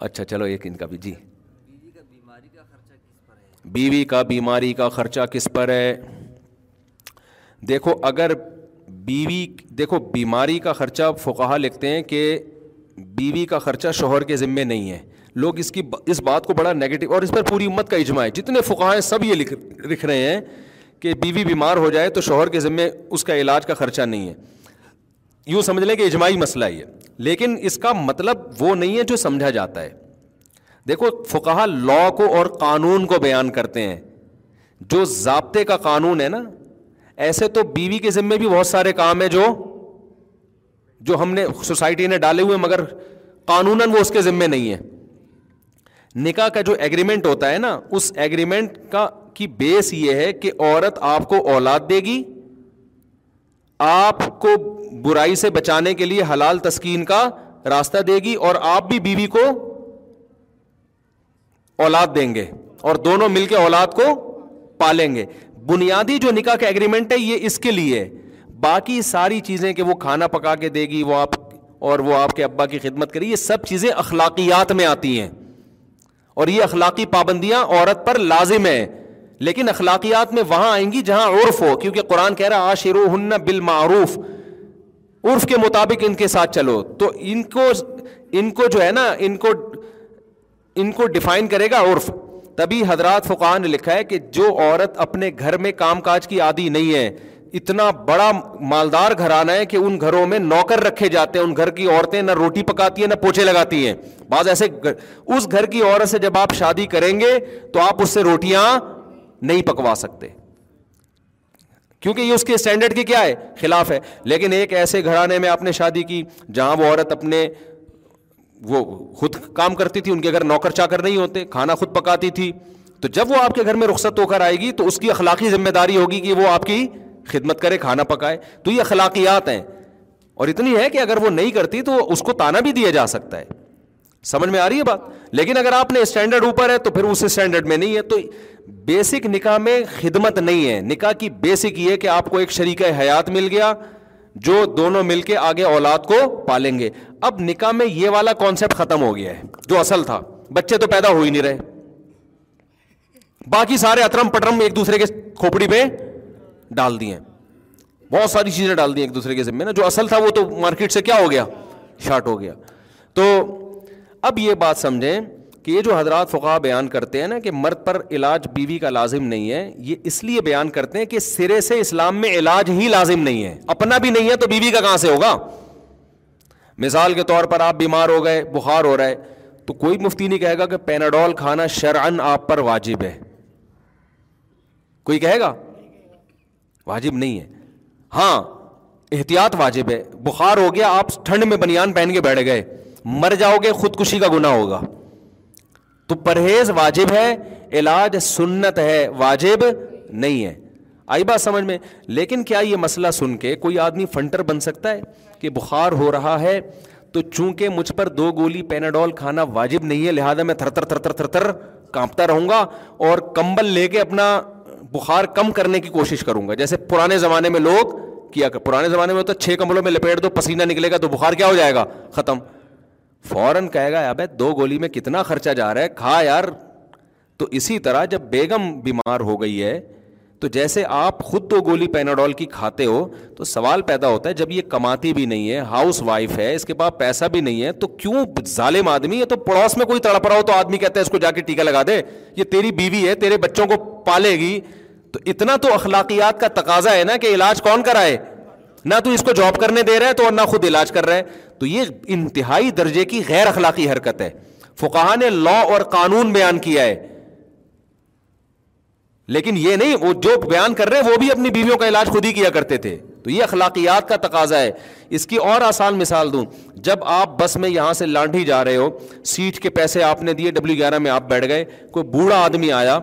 اچھا چلو ایک ان کا بھی جی بیوی کا بیماری کا خرچہ کس پر ہے دیکھو اگر بیوی دیکھو بیماری کا خرچہ فقہ لکھتے ہیں کہ بیوی کا خرچہ شوہر کے ذمے نہیں ہے لوگ اس کی اس بات کو بڑا نگیٹو اور اس پر پوری امت کا اجماع ہے جتنے فقہ ہیں سب یہ لکھ لکھ رہے ہیں کہ بیوی بیمار ہو جائے تو شوہر کے ذمے اس کا علاج کا خرچہ نہیں ہے یوں سمجھ لیں کہ اجماعی مسئلہ ہی ہے لیکن اس کا مطلب وہ نہیں ہے جو سمجھا جاتا ہے دیکھو فقہ لاء کو اور قانون کو بیان کرتے ہیں جو ضابطے کا قانون ہے نا ایسے تو بیوی کے ذمے بھی بہت سارے کام ہیں جو جو ہم نے سوسائٹی نے ڈالے ہوئے مگر قانوناً وہ اس کے ذمے نہیں ہیں نکاح کا جو ایگریمنٹ ہوتا ہے نا اس ایگریمنٹ کا کی بیس یہ ہے کہ عورت آپ کو اولاد دے گی آپ کو برائی سے بچانے کے لیے حلال تسکین کا راستہ دے گی اور آپ بھی بیوی کو اولاد دیں گے اور دونوں مل کے اولاد کو پالیں گے بنیادی جو نکاح کا ایگریمنٹ ہے یہ اس کے لیے باقی ساری چیزیں کہ وہ کھانا پکا کے دے گی وہ آپ اور وہ آپ کے ابا کی خدمت کری یہ سب چیزیں اخلاقیات میں آتی ہیں اور یہ اخلاقی پابندیاں عورت پر لازم ہیں لیکن اخلاقیات میں وہاں آئیں گی جہاں عرف ہو کیونکہ قرآن کہہ رہا آشرو و ہن بالمعروف عرف کے مطابق ان کے ساتھ چلو تو ان کو ان کو جو ہے نا ان کو ان کو ڈیفائن کرے گا عرف تبھی حضرات فقان نے لکھا ہے کہ جو عورت اپنے گھر میں کام کاج کی عادی نہیں ہے اتنا بڑا مالدار گھرانہ ہے کہ ان گھروں میں نوکر رکھے جاتے ہیں ان گھر کی عورتیں نہ روٹی پکاتی ہیں نہ پوچھے لگاتی ہیں بعض ایسے اس گھر کی عورت سے جب آپ شادی کریں گے تو آپ اس سے روٹیاں نہیں پکوا سکتے کیونکہ یہ اس کے اسٹینڈرڈ کی کیا ہے خلاف ہے لیکن ایک ایسے گھرانے میں آپ نے شادی کی جہاں وہ عورت اپنے وہ خود کام کرتی تھی ان کے گھر نوکر چاکر نہیں ہوتے کھانا خود پکاتی تھی تو جب وہ آپ کے گھر میں رخصت ہو کر آئے گی تو اس کی اخلاقی ذمہ داری ہوگی کہ وہ آپ کی خدمت کرے کھانا پکائے تو یہ اخلاقیات ہیں اور اتنی ہے کہ اگر وہ نہیں کرتی تو اس کو تانا بھی دیا جا سکتا ہے سمجھ میں آ رہی ہے بات لیکن اگر آپ نے اسٹینڈرڈ اوپر ہے تو پھر اس اسٹینڈرڈ میں نہیں ہے تو بیسک نکاح میں خدمت نہیں ہے نکاح کی بیسک یہ ہے کہ آپ کو ایک شریک حیات مل گیا جو دونوں مل کے آگے اولاد کو پالیں گے اب نکاح میں یہ والا کانسیپٹ ختم ہو گیا ہے جو اصل تھا بچے تو پیدا ہو ہی نہیں رہے باقی سارے اترم پٹرم ایک دوسرے کے کھوپڑی پہ ڈال دیے ہیں بہت ساری چیزیں ڈال ہیں ایک دوسرے کے ذمے نا جو اصل تھا وہ تو مارکیٹ سے کیا ہو گیا شارٹ ہو گیا تو اب یہ بات سمجھیں کہ یہ جو حضرات فقا بیان کرتے ہیں نا کہ مرد پر علاج بیوی کا لازم نہیں ہے یہ اس لیے بیان کرتے ہیں کہ سرے سے اسلام میں علاج ہی لازم نہیں ہے اپنا بھی نہیں ہے تو بیوی کا کہاں سے ہوگا مثال کے طور پر آپ بیمار ہو گئے بخار ہو رہا ہے تو کوئی مفتی نہیں کہے گا کہ پیناڈول کھانا شرعن آپ پر واجب ہے کوئی کہے گا واجب نہیں ہے ہاں احتیاط واجب ہے بخار ہو گیا آپ ٹھنڈ میں بنیان پہن کے بیٹھ گئے مر جاؤ گے خودکشی کا گناہ ہوگا تو پرہیز واجب ہے علاج سنت ہے واجب نہیں ہے آئی بات سمجھ میں لیکن کیا یہ مسئلہ سن کے کوئی آدمی فنٹر بن سکتا ہے کہ بخار ہو رہا ہے تو چونکہ مجھ پر دو گولی پیناڈول کھانا واجب نہیں ہے لہٰذا میں تھر تھر تھر تھر تھر تھر کانپتا رہوں گا اور کمبل لے کے اپنا بخار کم کرنے کی کوشش کروں گا جیسے پرانے زمانے میں لوگ کیا کر پرانے زمانے میں تو چھ کمبلوں میں لپیٹ دو پسینہ نکلے گا تو بخار کیا ہو جائے گا ختم فوراً کہے گا ابے دو گولی میں کتنا خرچہ جا رہا ہے کھا یار تو اسی طرح جب بیگم بیمار ہو گئی ہے تو جیسے آپ خود دو گولی پیناڈول کی کھاتے ہو تو سوال پیدا ہوتا ہے جب یہ کماتی بھی نہیں ہے ہاؤس وائف ہے اس کے پاس پیسہ بھی نہیں ہے تو کیوں ظالم آدمی ہے تو پڑوس میں کوئی تڑپ رہا ہو تو آدمی کہتا ہے اس کو جا کے ٹیکا لگا دے یہ تیری بیوی ہے تیرے بچوں کو پالے گی تو اتنا تو اخلاقیات کا تقاضا ہے نا کہ علاج کون کرائے نہ تو اس کو جاب کرنے دے رہے تو اور نہ خود علاج کر رہا ہے تو یہ انتہائی درجے کی غیر اخلاقی حرکت ہے فقہ نے لا اور قانون بیان کیا ہے لیکن یہ نہیں وہ جو بیان کر رہے ہیں وہ بھی اپنی بیویوں کا علاج خود ہی کیا کرتے تھے تو یہ اخلاقیات کا تقاضا ہے اس کی اور آسان مثال دوں جب آپ بس میں یہاں سے لانڈھی جا رہے ہو سیٹ کے پیسے آپ نے دیے گیارہ میں آپ بیٹھ گئے کوئی بوڑھا آدمی آیا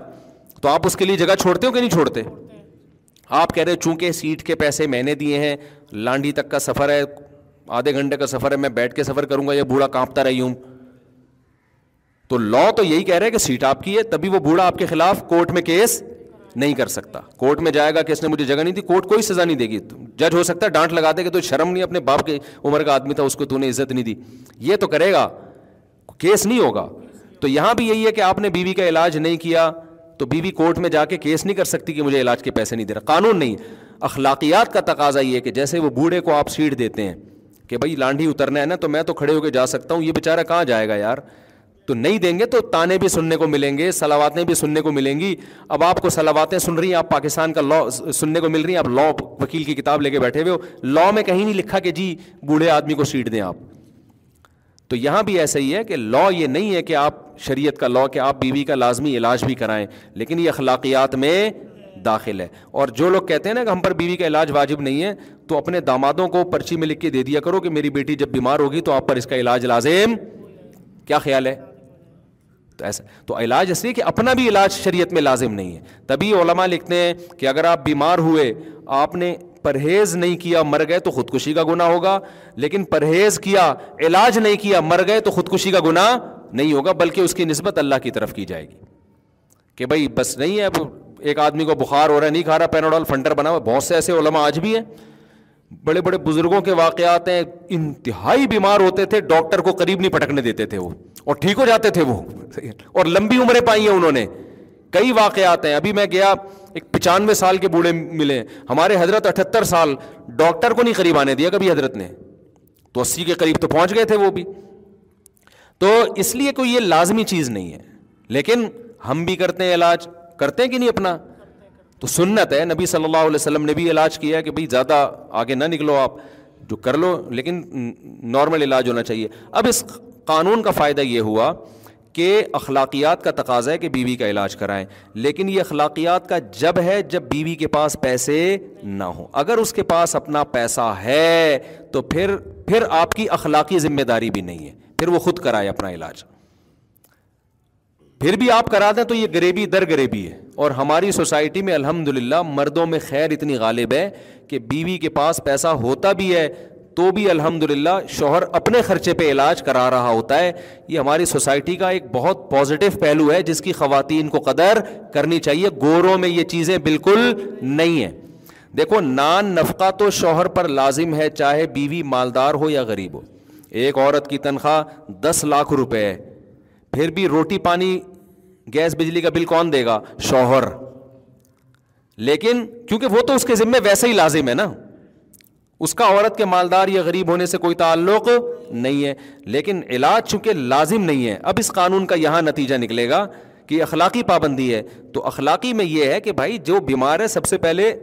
تو آپ اس کے لیے جگہ چھوڑتے ہو کہ نہیں چھوڑتے آپ کہہ رہے چونکہ سیٹ کے پیسے میں نے دیے ہیں لانڈی تک کا سفر ہے آدھے گھنٹے کا سفر ہے میں بیٹھ کے سفر کروں گا یا بوڑھا کانپتا رہی ہوں تو لا تو یہی کہہ رہے کہ سیٹ آپ کی ہے تبھی وہ بوڑھا آپ کے خلاف کورٹ میں کیس نہیں کر سکتا کورٹ میں جائے گا کہ اس نے مجھے جگہ نہیں دی کورٹ کوئی سزا نہیں دے گی جج ہو سکتا ہے ڈانٹ لگا دے کہ تو شرم نہیں اپنے باپ کے عمر کا آدمی تھا اس کو تو نے عزت نہیں دی یہ تو کرے گا کیس نہیں ہوگا تو یہاں بھی یہی ہے کہ آپ نے بیوی کا علاج نہیں کیا تو بی کورٹ میں جا کے کیس نہیں کر سکتی کہ مجھے علاج کے پیسے نہیں دے رہا قانون نہیں اخلاقیات کا تقاضا یہ کہ جیسے وہ بوڑھے کو آپ سیٹ دیتے ہیں کہ بھائی لانڈھی اترنا ہے نا تو میں تو کھڑے ہو کے جا سکتا ہوں یہ بیچارہ کہاں جائے گا یار تو نہیں دیں گے تو تانے بھی سننے کو ملیں گے سلاواتیں بھی سننے کو ملیں گی اب آپ کو سلاواتیں سن رہی ہیں آپ پاکستان کا لا سننے کو مل رہی ہیں آپ لا وکیل کی کتاب لے کے بیٹھے ہوئے ہو لا میں کہیں نہیں لکھا کہ جی بوڑھے آدمی کو سیٹ دیں آپ تو یہاں بھی ایسا ہی ہے کہ لا یہ نہیں ہے کہ آپ شریعت کا لا کہ آپ بیوی بی کا لازمی علاج بھی کرائیں لیکن یہ اخلاقیات میں داخل ہے اور جو لوگ کہتے ہیں نا کہ ہم پر بیوی بی کا علاج واجب نہیں ہے تو اپنے دامادوں کو پرچی میں لکھ کے دے دیا کرو کہ میری بیٹی جب بیمار ہوگی تو آپ پر اس کا علاج لازم کیا خیال ہے تو ایسا تو علاج اس لیے کہ اپنا بھی علاج شریعت میں لازم نہیں ہے تبھی علماء لکھتے ہیں کہ اگر آپ بیمار ہوئے آپ نے پرہیز نہیں کیا مر گئے تو خودکشی کا گناہ ہوگا لیکن پرہیز کیا علاج نہیں کیا مر گئے تو خودکشی کا گناہ نہیں ہوگا بلکہ اس کی نسبت اللہ کی طرف کی جائے گی کہ بھائی بس نہیں اب ایک آدمی کو بخار ہو رہا ہے نہیں کھا رہا پینوڈال فنڈر بنا ہوا بہت سے ایسے علماء آج بھی ہیں بڑے بڑے بزرگوں کے واقعات ہیں انتہائی بیمار ہوتے تھے ڈاکٹر کو قریب نہیں پٹکنے دیتے تھے وہ اور ٹھیک ہو جاتے تھے وہ اور لمبی عمریں پائی ہیں انہوں نے کئی واقعات ہیں ابھی میں گیا ایک پچانوے سال کے بوڑھے ملے ہمارے حضرت اٹھتر سال ڈاکٹر کو نہیں قریب آنے دیا کبھی حضرت نے تو اسی کے قریب تو پہنچ گئے تھے وہ بھی تو اس لیے کوئی یہ لازمی چیز نہیں ہے لیکن ہم بھی کرتے ہیں علاج کرتے ہیں کہ نہیں اپنا تو سنت ہے نبی صلی اللہ علیہ وسلم نے بھی علاج کیا کہ بھائی زیادہ آگے نہ نکلو آپ جو کر لو لیکن نارمل علاج ہونا چاہیے اب اس قانون کا فائدہ یہ ہوا کہ اخلاقیات کا تقاضا ہے کہ بیوی کا علاج کرائیں لیکن یہ اخلاقیات کا جب ہے جب بیوی کے پاس پیسے نہ ہوں اگر اس کے پاس اپنا پیسہ ہے تو پھر پھر آپ کی اخلاقی ذمہ داری بھی نہیں ہے پھر وہ خود کرائے اپنا علاج پھر بھی آپ کرا دیں تو یہ غریبی در غریبی ہے اور ہماری سوسائٹی میں الحمد للہ مردوں میں خیر اتنی غالب ہے کہ بیوی کے پاس پیسہ ہوتا بھی ہے تو بھی الحمد للہ شوہر اپنے خرچے پہ علاج کرا رہا ہوتا ہے یہ ہماری سوسائٹی کا ایک بہت پازیٹو پہلو ہے جس کی خواتین کو قدر کرنی چاہیے گوروں میں یہ چیزیں بالکل نہیں ہیں دیکھو نان نفقہ تو شوہر پر لازم ہے چاہے بیوی مالدار ہو یا غریب ہو ایک عورت کی تنخواہ دس لاکھ روپے ہے پھر بھی روٹی پانی گیس بجلی کا بل کون دے گا شوہر لیکن کیونکہ وہ تو اس کے ذمے ویسے ہی لازم ہے نا اس کا عورت کے مالدار یا غریب ہونے سے کوئی تعلق نہیں ہے لیکن علاج چونکہ لازم نہیں ہے اب اس قانون کا یہاں نتیجہ نکلے گا کہ اخلاقی پابندی ہے تو اخلاقی میں یہ ہے کہ بھائی جو بیمار ہے سب سے پہلے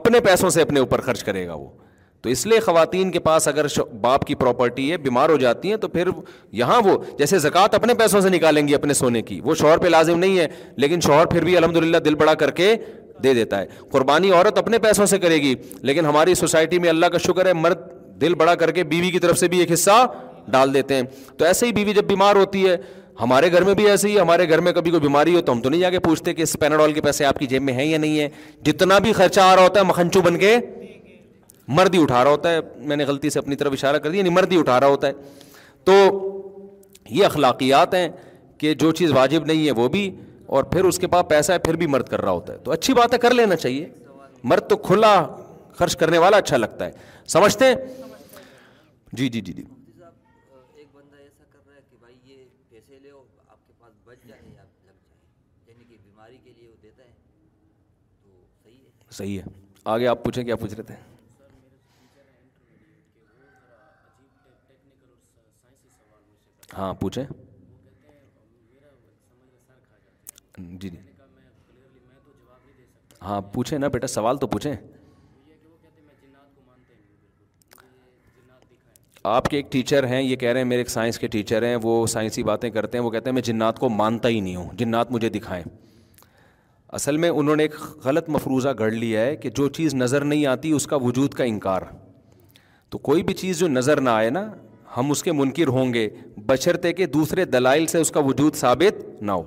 اپنے پیسوں سے اپنے اوپر خرچ کرے گا وہ تو اس لیے خواتین کے پاس اگر باپ کی پراپرٹی ہے بیمار ہو جاتی ہیں تو پھر یہاں وہ جیسے زکوٰۃ اپنے پیسوں سے نکالیں گی اپنے سونے کی وہ شوہر پہ لازم نہیں ہے لیکن شوہر پھر بھی الحمد للہ دل بڑا کر کے دے دیتا ہے قربانی عورت اپنے پیسوں سے کرے گی لیکن ہماری سوسائٹی میں اللہ کا شکر ہے مرد دل بڑا کر کے بیوی کی طرف سے بھی ایک حصہ ڈال دیتے ہیں تو ایسے ہی بیوی جب بیمار ہوتی ہے ہمارے گھر میں بھی ایسے ہی ہمارے گھر میں کبھی کوئی بیماری ہو تو ہم تو نہیں جا کے پوچھتے کہ پیناڈول کے پیسے آپ کی جیب میں ہیں یا نہیں ہے جتنا بھی خرچہ آ رہا ہوتا ہے مکھنچو بن کے مرد ہی اٹھا رہا ہوتا ہے میں نے غلطی سے اپنی طرف اشارہ کر دیا یعنی مرد ہی اٹھا رہا ہوتا ہے تو یہ اخلاقیات ہیں کہ جو چیز واجب نہیں ہے وہ بھی اور پھر اس کے پاس پیسہ ہے پھر بھی مرد کر رہا ہوتا ہے تو اچھی بات ہے کر لینا چاہیے مرد تو کھلا خرچ کرنے والا اچھا لگتا ہے سمجھتے ہیں جی جی جی جی یعنی صحیح ہے آگے آپ پوچھیں کیا پوچھ رہے تھے ہاں پوچھیں جی جی ہاں پوچھیں نا بیٹا سوال تو پوچھیں آپ کے ایک ٹیچر ہیں یہ کہہ رہے ہیں میرے ایک سائنس کے ٹیچر ہیں وہ سائنسی باتیں کرتے ہیں وہ کہتے ہیں میں جنات کو مانتا ہی نہیں ہوں جنات مجھے دکھائیں اصل میں انہوں نے ایک غلط مفروضہ گڑھ لیا ہے کہ جو چیز نظر نہیں آتی اس کا وجود کا انکار تو کوئی بھی چیز جو نظر نہ آئے نا ہم اس کے منکر ہوں گے بشرطے کہ دوسرے دلائل سے اس کا وجود ثابت نہ ہو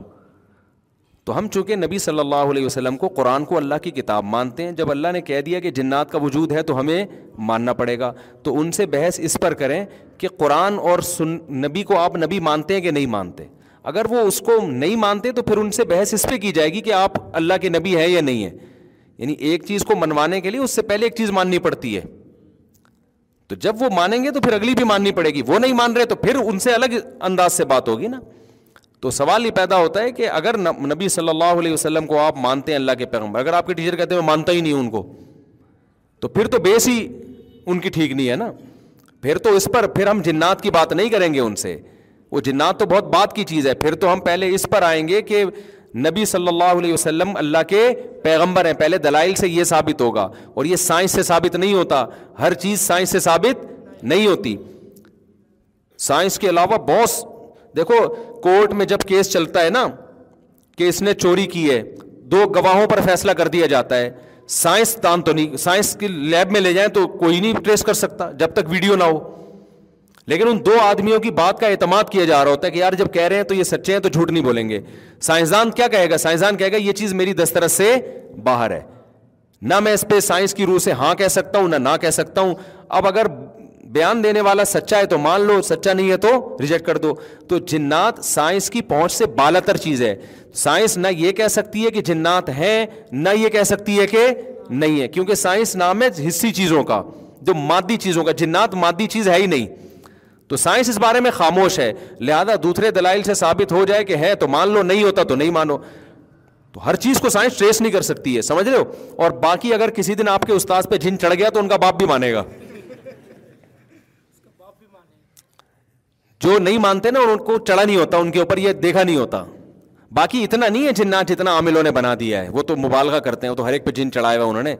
تو ہم چونکہ نبی صلی اللہ علیہ وسلم کو قرآن کو اللہ کی کتاب مانتے ہیں جب اللہ نے کہہ دیا کہ جنات کا وجود ہے تو ہمیں ماننا پڑے گا تو ان سے بحث اس پر کریں کہ قرآن اور سن نبی کو آپ نبی مانتے ہیں کہ نہیں مانتے اگر وہ اس کو نہیں مانتے تو پھر ان سے بحث اس پہ کی جائے گی کہ آپ اللہ کے نبی ہیں یا نہیں ہیں یعنی ایک چیز کو منوانے کے لیے اس سے پہلے ایک چیز ماننی پڑتی ہے تو جب وہ مانیں گے تو پھر اگلی بھی ماننی پڑے گی وہ نہیں مان رہے تو پھر ان سے الگ انداز سے بات ہوگی نا تو سوال یہ پیدا ہوتا ہے کہ اگر نبی صلی اللہ علیہ وسلم کو آپ مانتے ہیں اللہ کے پیغمبر اگر آپ کے ٹیچر کہتے ہیں میں مانتا ہی نہیں ان کو تو پھر تو بیس ہی ان کی ٹھیک نہیں ہے نا پھر تو اس پر پھر ہم جنات کی بات نہیں کریں گے ان سے وہ جنات تو بہت بات کی چیز ہے پھر تو ہم پہلے اس پر آئیں گے کہ نبی صلی اللہ علیہ وسلم اللہ کے پیغمبر ہیں پہلے دلائل سے یہ ثابت ہوگا اور یہ سائنس سے ثابت نہیں ہوتا ہر چیز سائنس سے ثابت نہیں ہوتی سائنس کے علاوہ بہت دیکھو کورٹ میں جب کیس چلتا ہے نا کہ اس نے چوری کی ہے دو گواہوں پر فیصلہ کر دیا جاتا ہے سائنس دان تو نہیں سائنس کی لیب میں لے جائیں تو کوئی نہیں ٹریس کر سکتا جب تک ویڈیو نہ ہو لیکن ان دو آدمیوں کی بات کا اعتماد کیا جا رہا ہوتا ہے کہ یار جب کہہ رہے ہیں تو یہ سچے ہیں تو جھوٹ نہیں بولیں گے سائنسدان کیا کہے گا سائنسدان کہے گا یہ چیز میری دسترس سے باہر ہے نہ میں اس پہ سائنس کی روح سے ہاں کہہ سکتا ہوں نہ نہ کہہ سکتا ہوں اب اگر بیان دینے والا سچا ہے تو مان لو سچا نہیں ہے تو ریجیکٹ کر دو تو جنات سائنس کی پہنچ سے بالا تر چیز ہے سائنس نہ یہ کہہ سکتی ہے کہ جنات ہے نہ یہ کہہ سکتی ہے کہ نہیں ہے کیونکہ سائنس نام ہے حصہ چیزوں کا جو مادی چیزوں کا جنات مادی چیز ہے ہی نہیں تو سائنس اس بارے میں خاموش ہے لہذا دوسرے دلائل سے ثابت ہو جائے کہ ہے تو مان لو نہیں ہوتا تو نہیں مانو تو ہر چیز کو سائنس ٹریس نہیں کر سکتی ہے سمجھ رہے ہو اور باقی اگر کسی دن آپ کے استاد پہ جن چڑھ گیا تو ان کا باپ بھی مانے گا جو نہیں مانتے نا ان کو چڑھا نہیں ہوتا ان کے اوپر یہ دیکھا نہیں ہوتا باقی اتنا نہیں ہے جن عاملوں نے بنا دیا ہے وہ تو مبالغہ کرتے ہیں تو ہر ایک پہ جن چڑھایا ہوا انہوں نے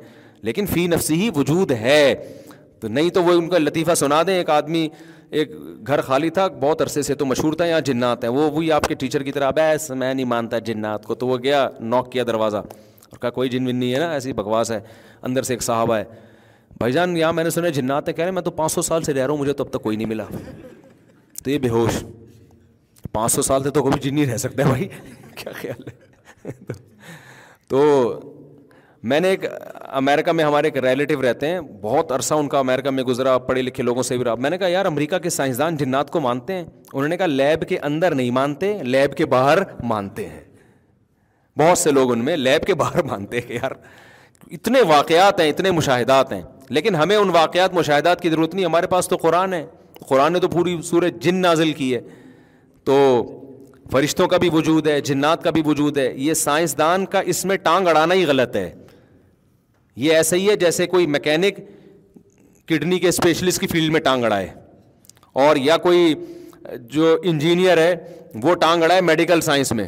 لیکن فی نفسی ہی وجود ہے تو نہیں تو وہ ان کا لطیفہ سنا دیں ایک آدمی ایک گھر خالی تھا بہت عرصے سے تو مشہور تھا یہاں جنات ہیں وہ وہی آپ کے ٹیچر کی طرح بیس میں نہیں مانتا جنات کو تو وہ گیا نوک کیا دروازہ اور کہا کوئی جن ون نہیں ہے نا ایسی بکواس ہے اندر سے ایک صاحب ہے بھائی جان یہاں میں نے سنے جنات ہے رہے میں تو پانچ سو سال سے رہ رہا ہوں مجھے تب تک کوئی نہیں ملا تو یہ بے ہوش پانچ سو سال سے تو کبھی جن نہیں رہ سکتا بھائی <laughs> کیا خیال ہے تو میں نے ایک امریکہ میں ہمارے ایک ریلیٹیو رہتے ہیں بہت عرصہ ان کا امریکہ میں گزرا پڑھے لکھے لوگوں سے بھی رہا میں نے کہا یار امریکہ کے سائنسدان جنات کو مانتے ہیں انہوں نے کہا لیب کے اندر نہیں مانتے لیب کے باہر مانتے ہیں بہت سے لوگ ان میں لیب کے باہر <laughs> مانتے ہیں یار اتنے واقعات ہیں اتنے مشاہدات ہیں لیکن ہمیں ان واقعات مشاہدات کی ضرورت نہیں ہمارے پاس تو قرآن ہے قرآن نے تو پوری سورج جن نازل کی ہے تو فرشتوں کا بھی وجود ہے جنات کا بھی وجود ہے یہ سائنسدان کا اس میں ٹانگ اڑانا ہی غلط ہے یہ ایسا ہی ہے جیسے کوئی میکینک کڈنی کے اسپیشلسٹ کی فیلڈ میں ٹانگ اڑائے اور یا کوئی جو انجینئر ہے وہ ٹانگ اڑائے میڈیکل سائنس میں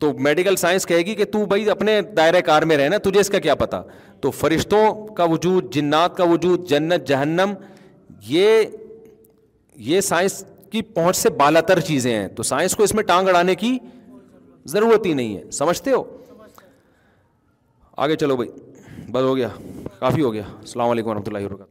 تو میڈیکل سائنس کہے گی کہ تو بھائی اپنے دائرۂ کار میں رہنا تجھے اس کا کیا پتہ تو فرشتوں کا وجود جنات کا وجود جنت جہنم یہ یہ سائنس کی پہنچ سے بالا تر چیزیں ہیں تو سائنس کو اس میں ٹانگ اڑانے کی ضرورت ہی نہیں ہے سمجھتے ہو آگے چلو بھائی بس ہو گیا کافی ہو گیا السلام علیکم ورحمۃ اللہ وبرکاتہ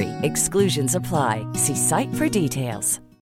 Exclusions apply see site for details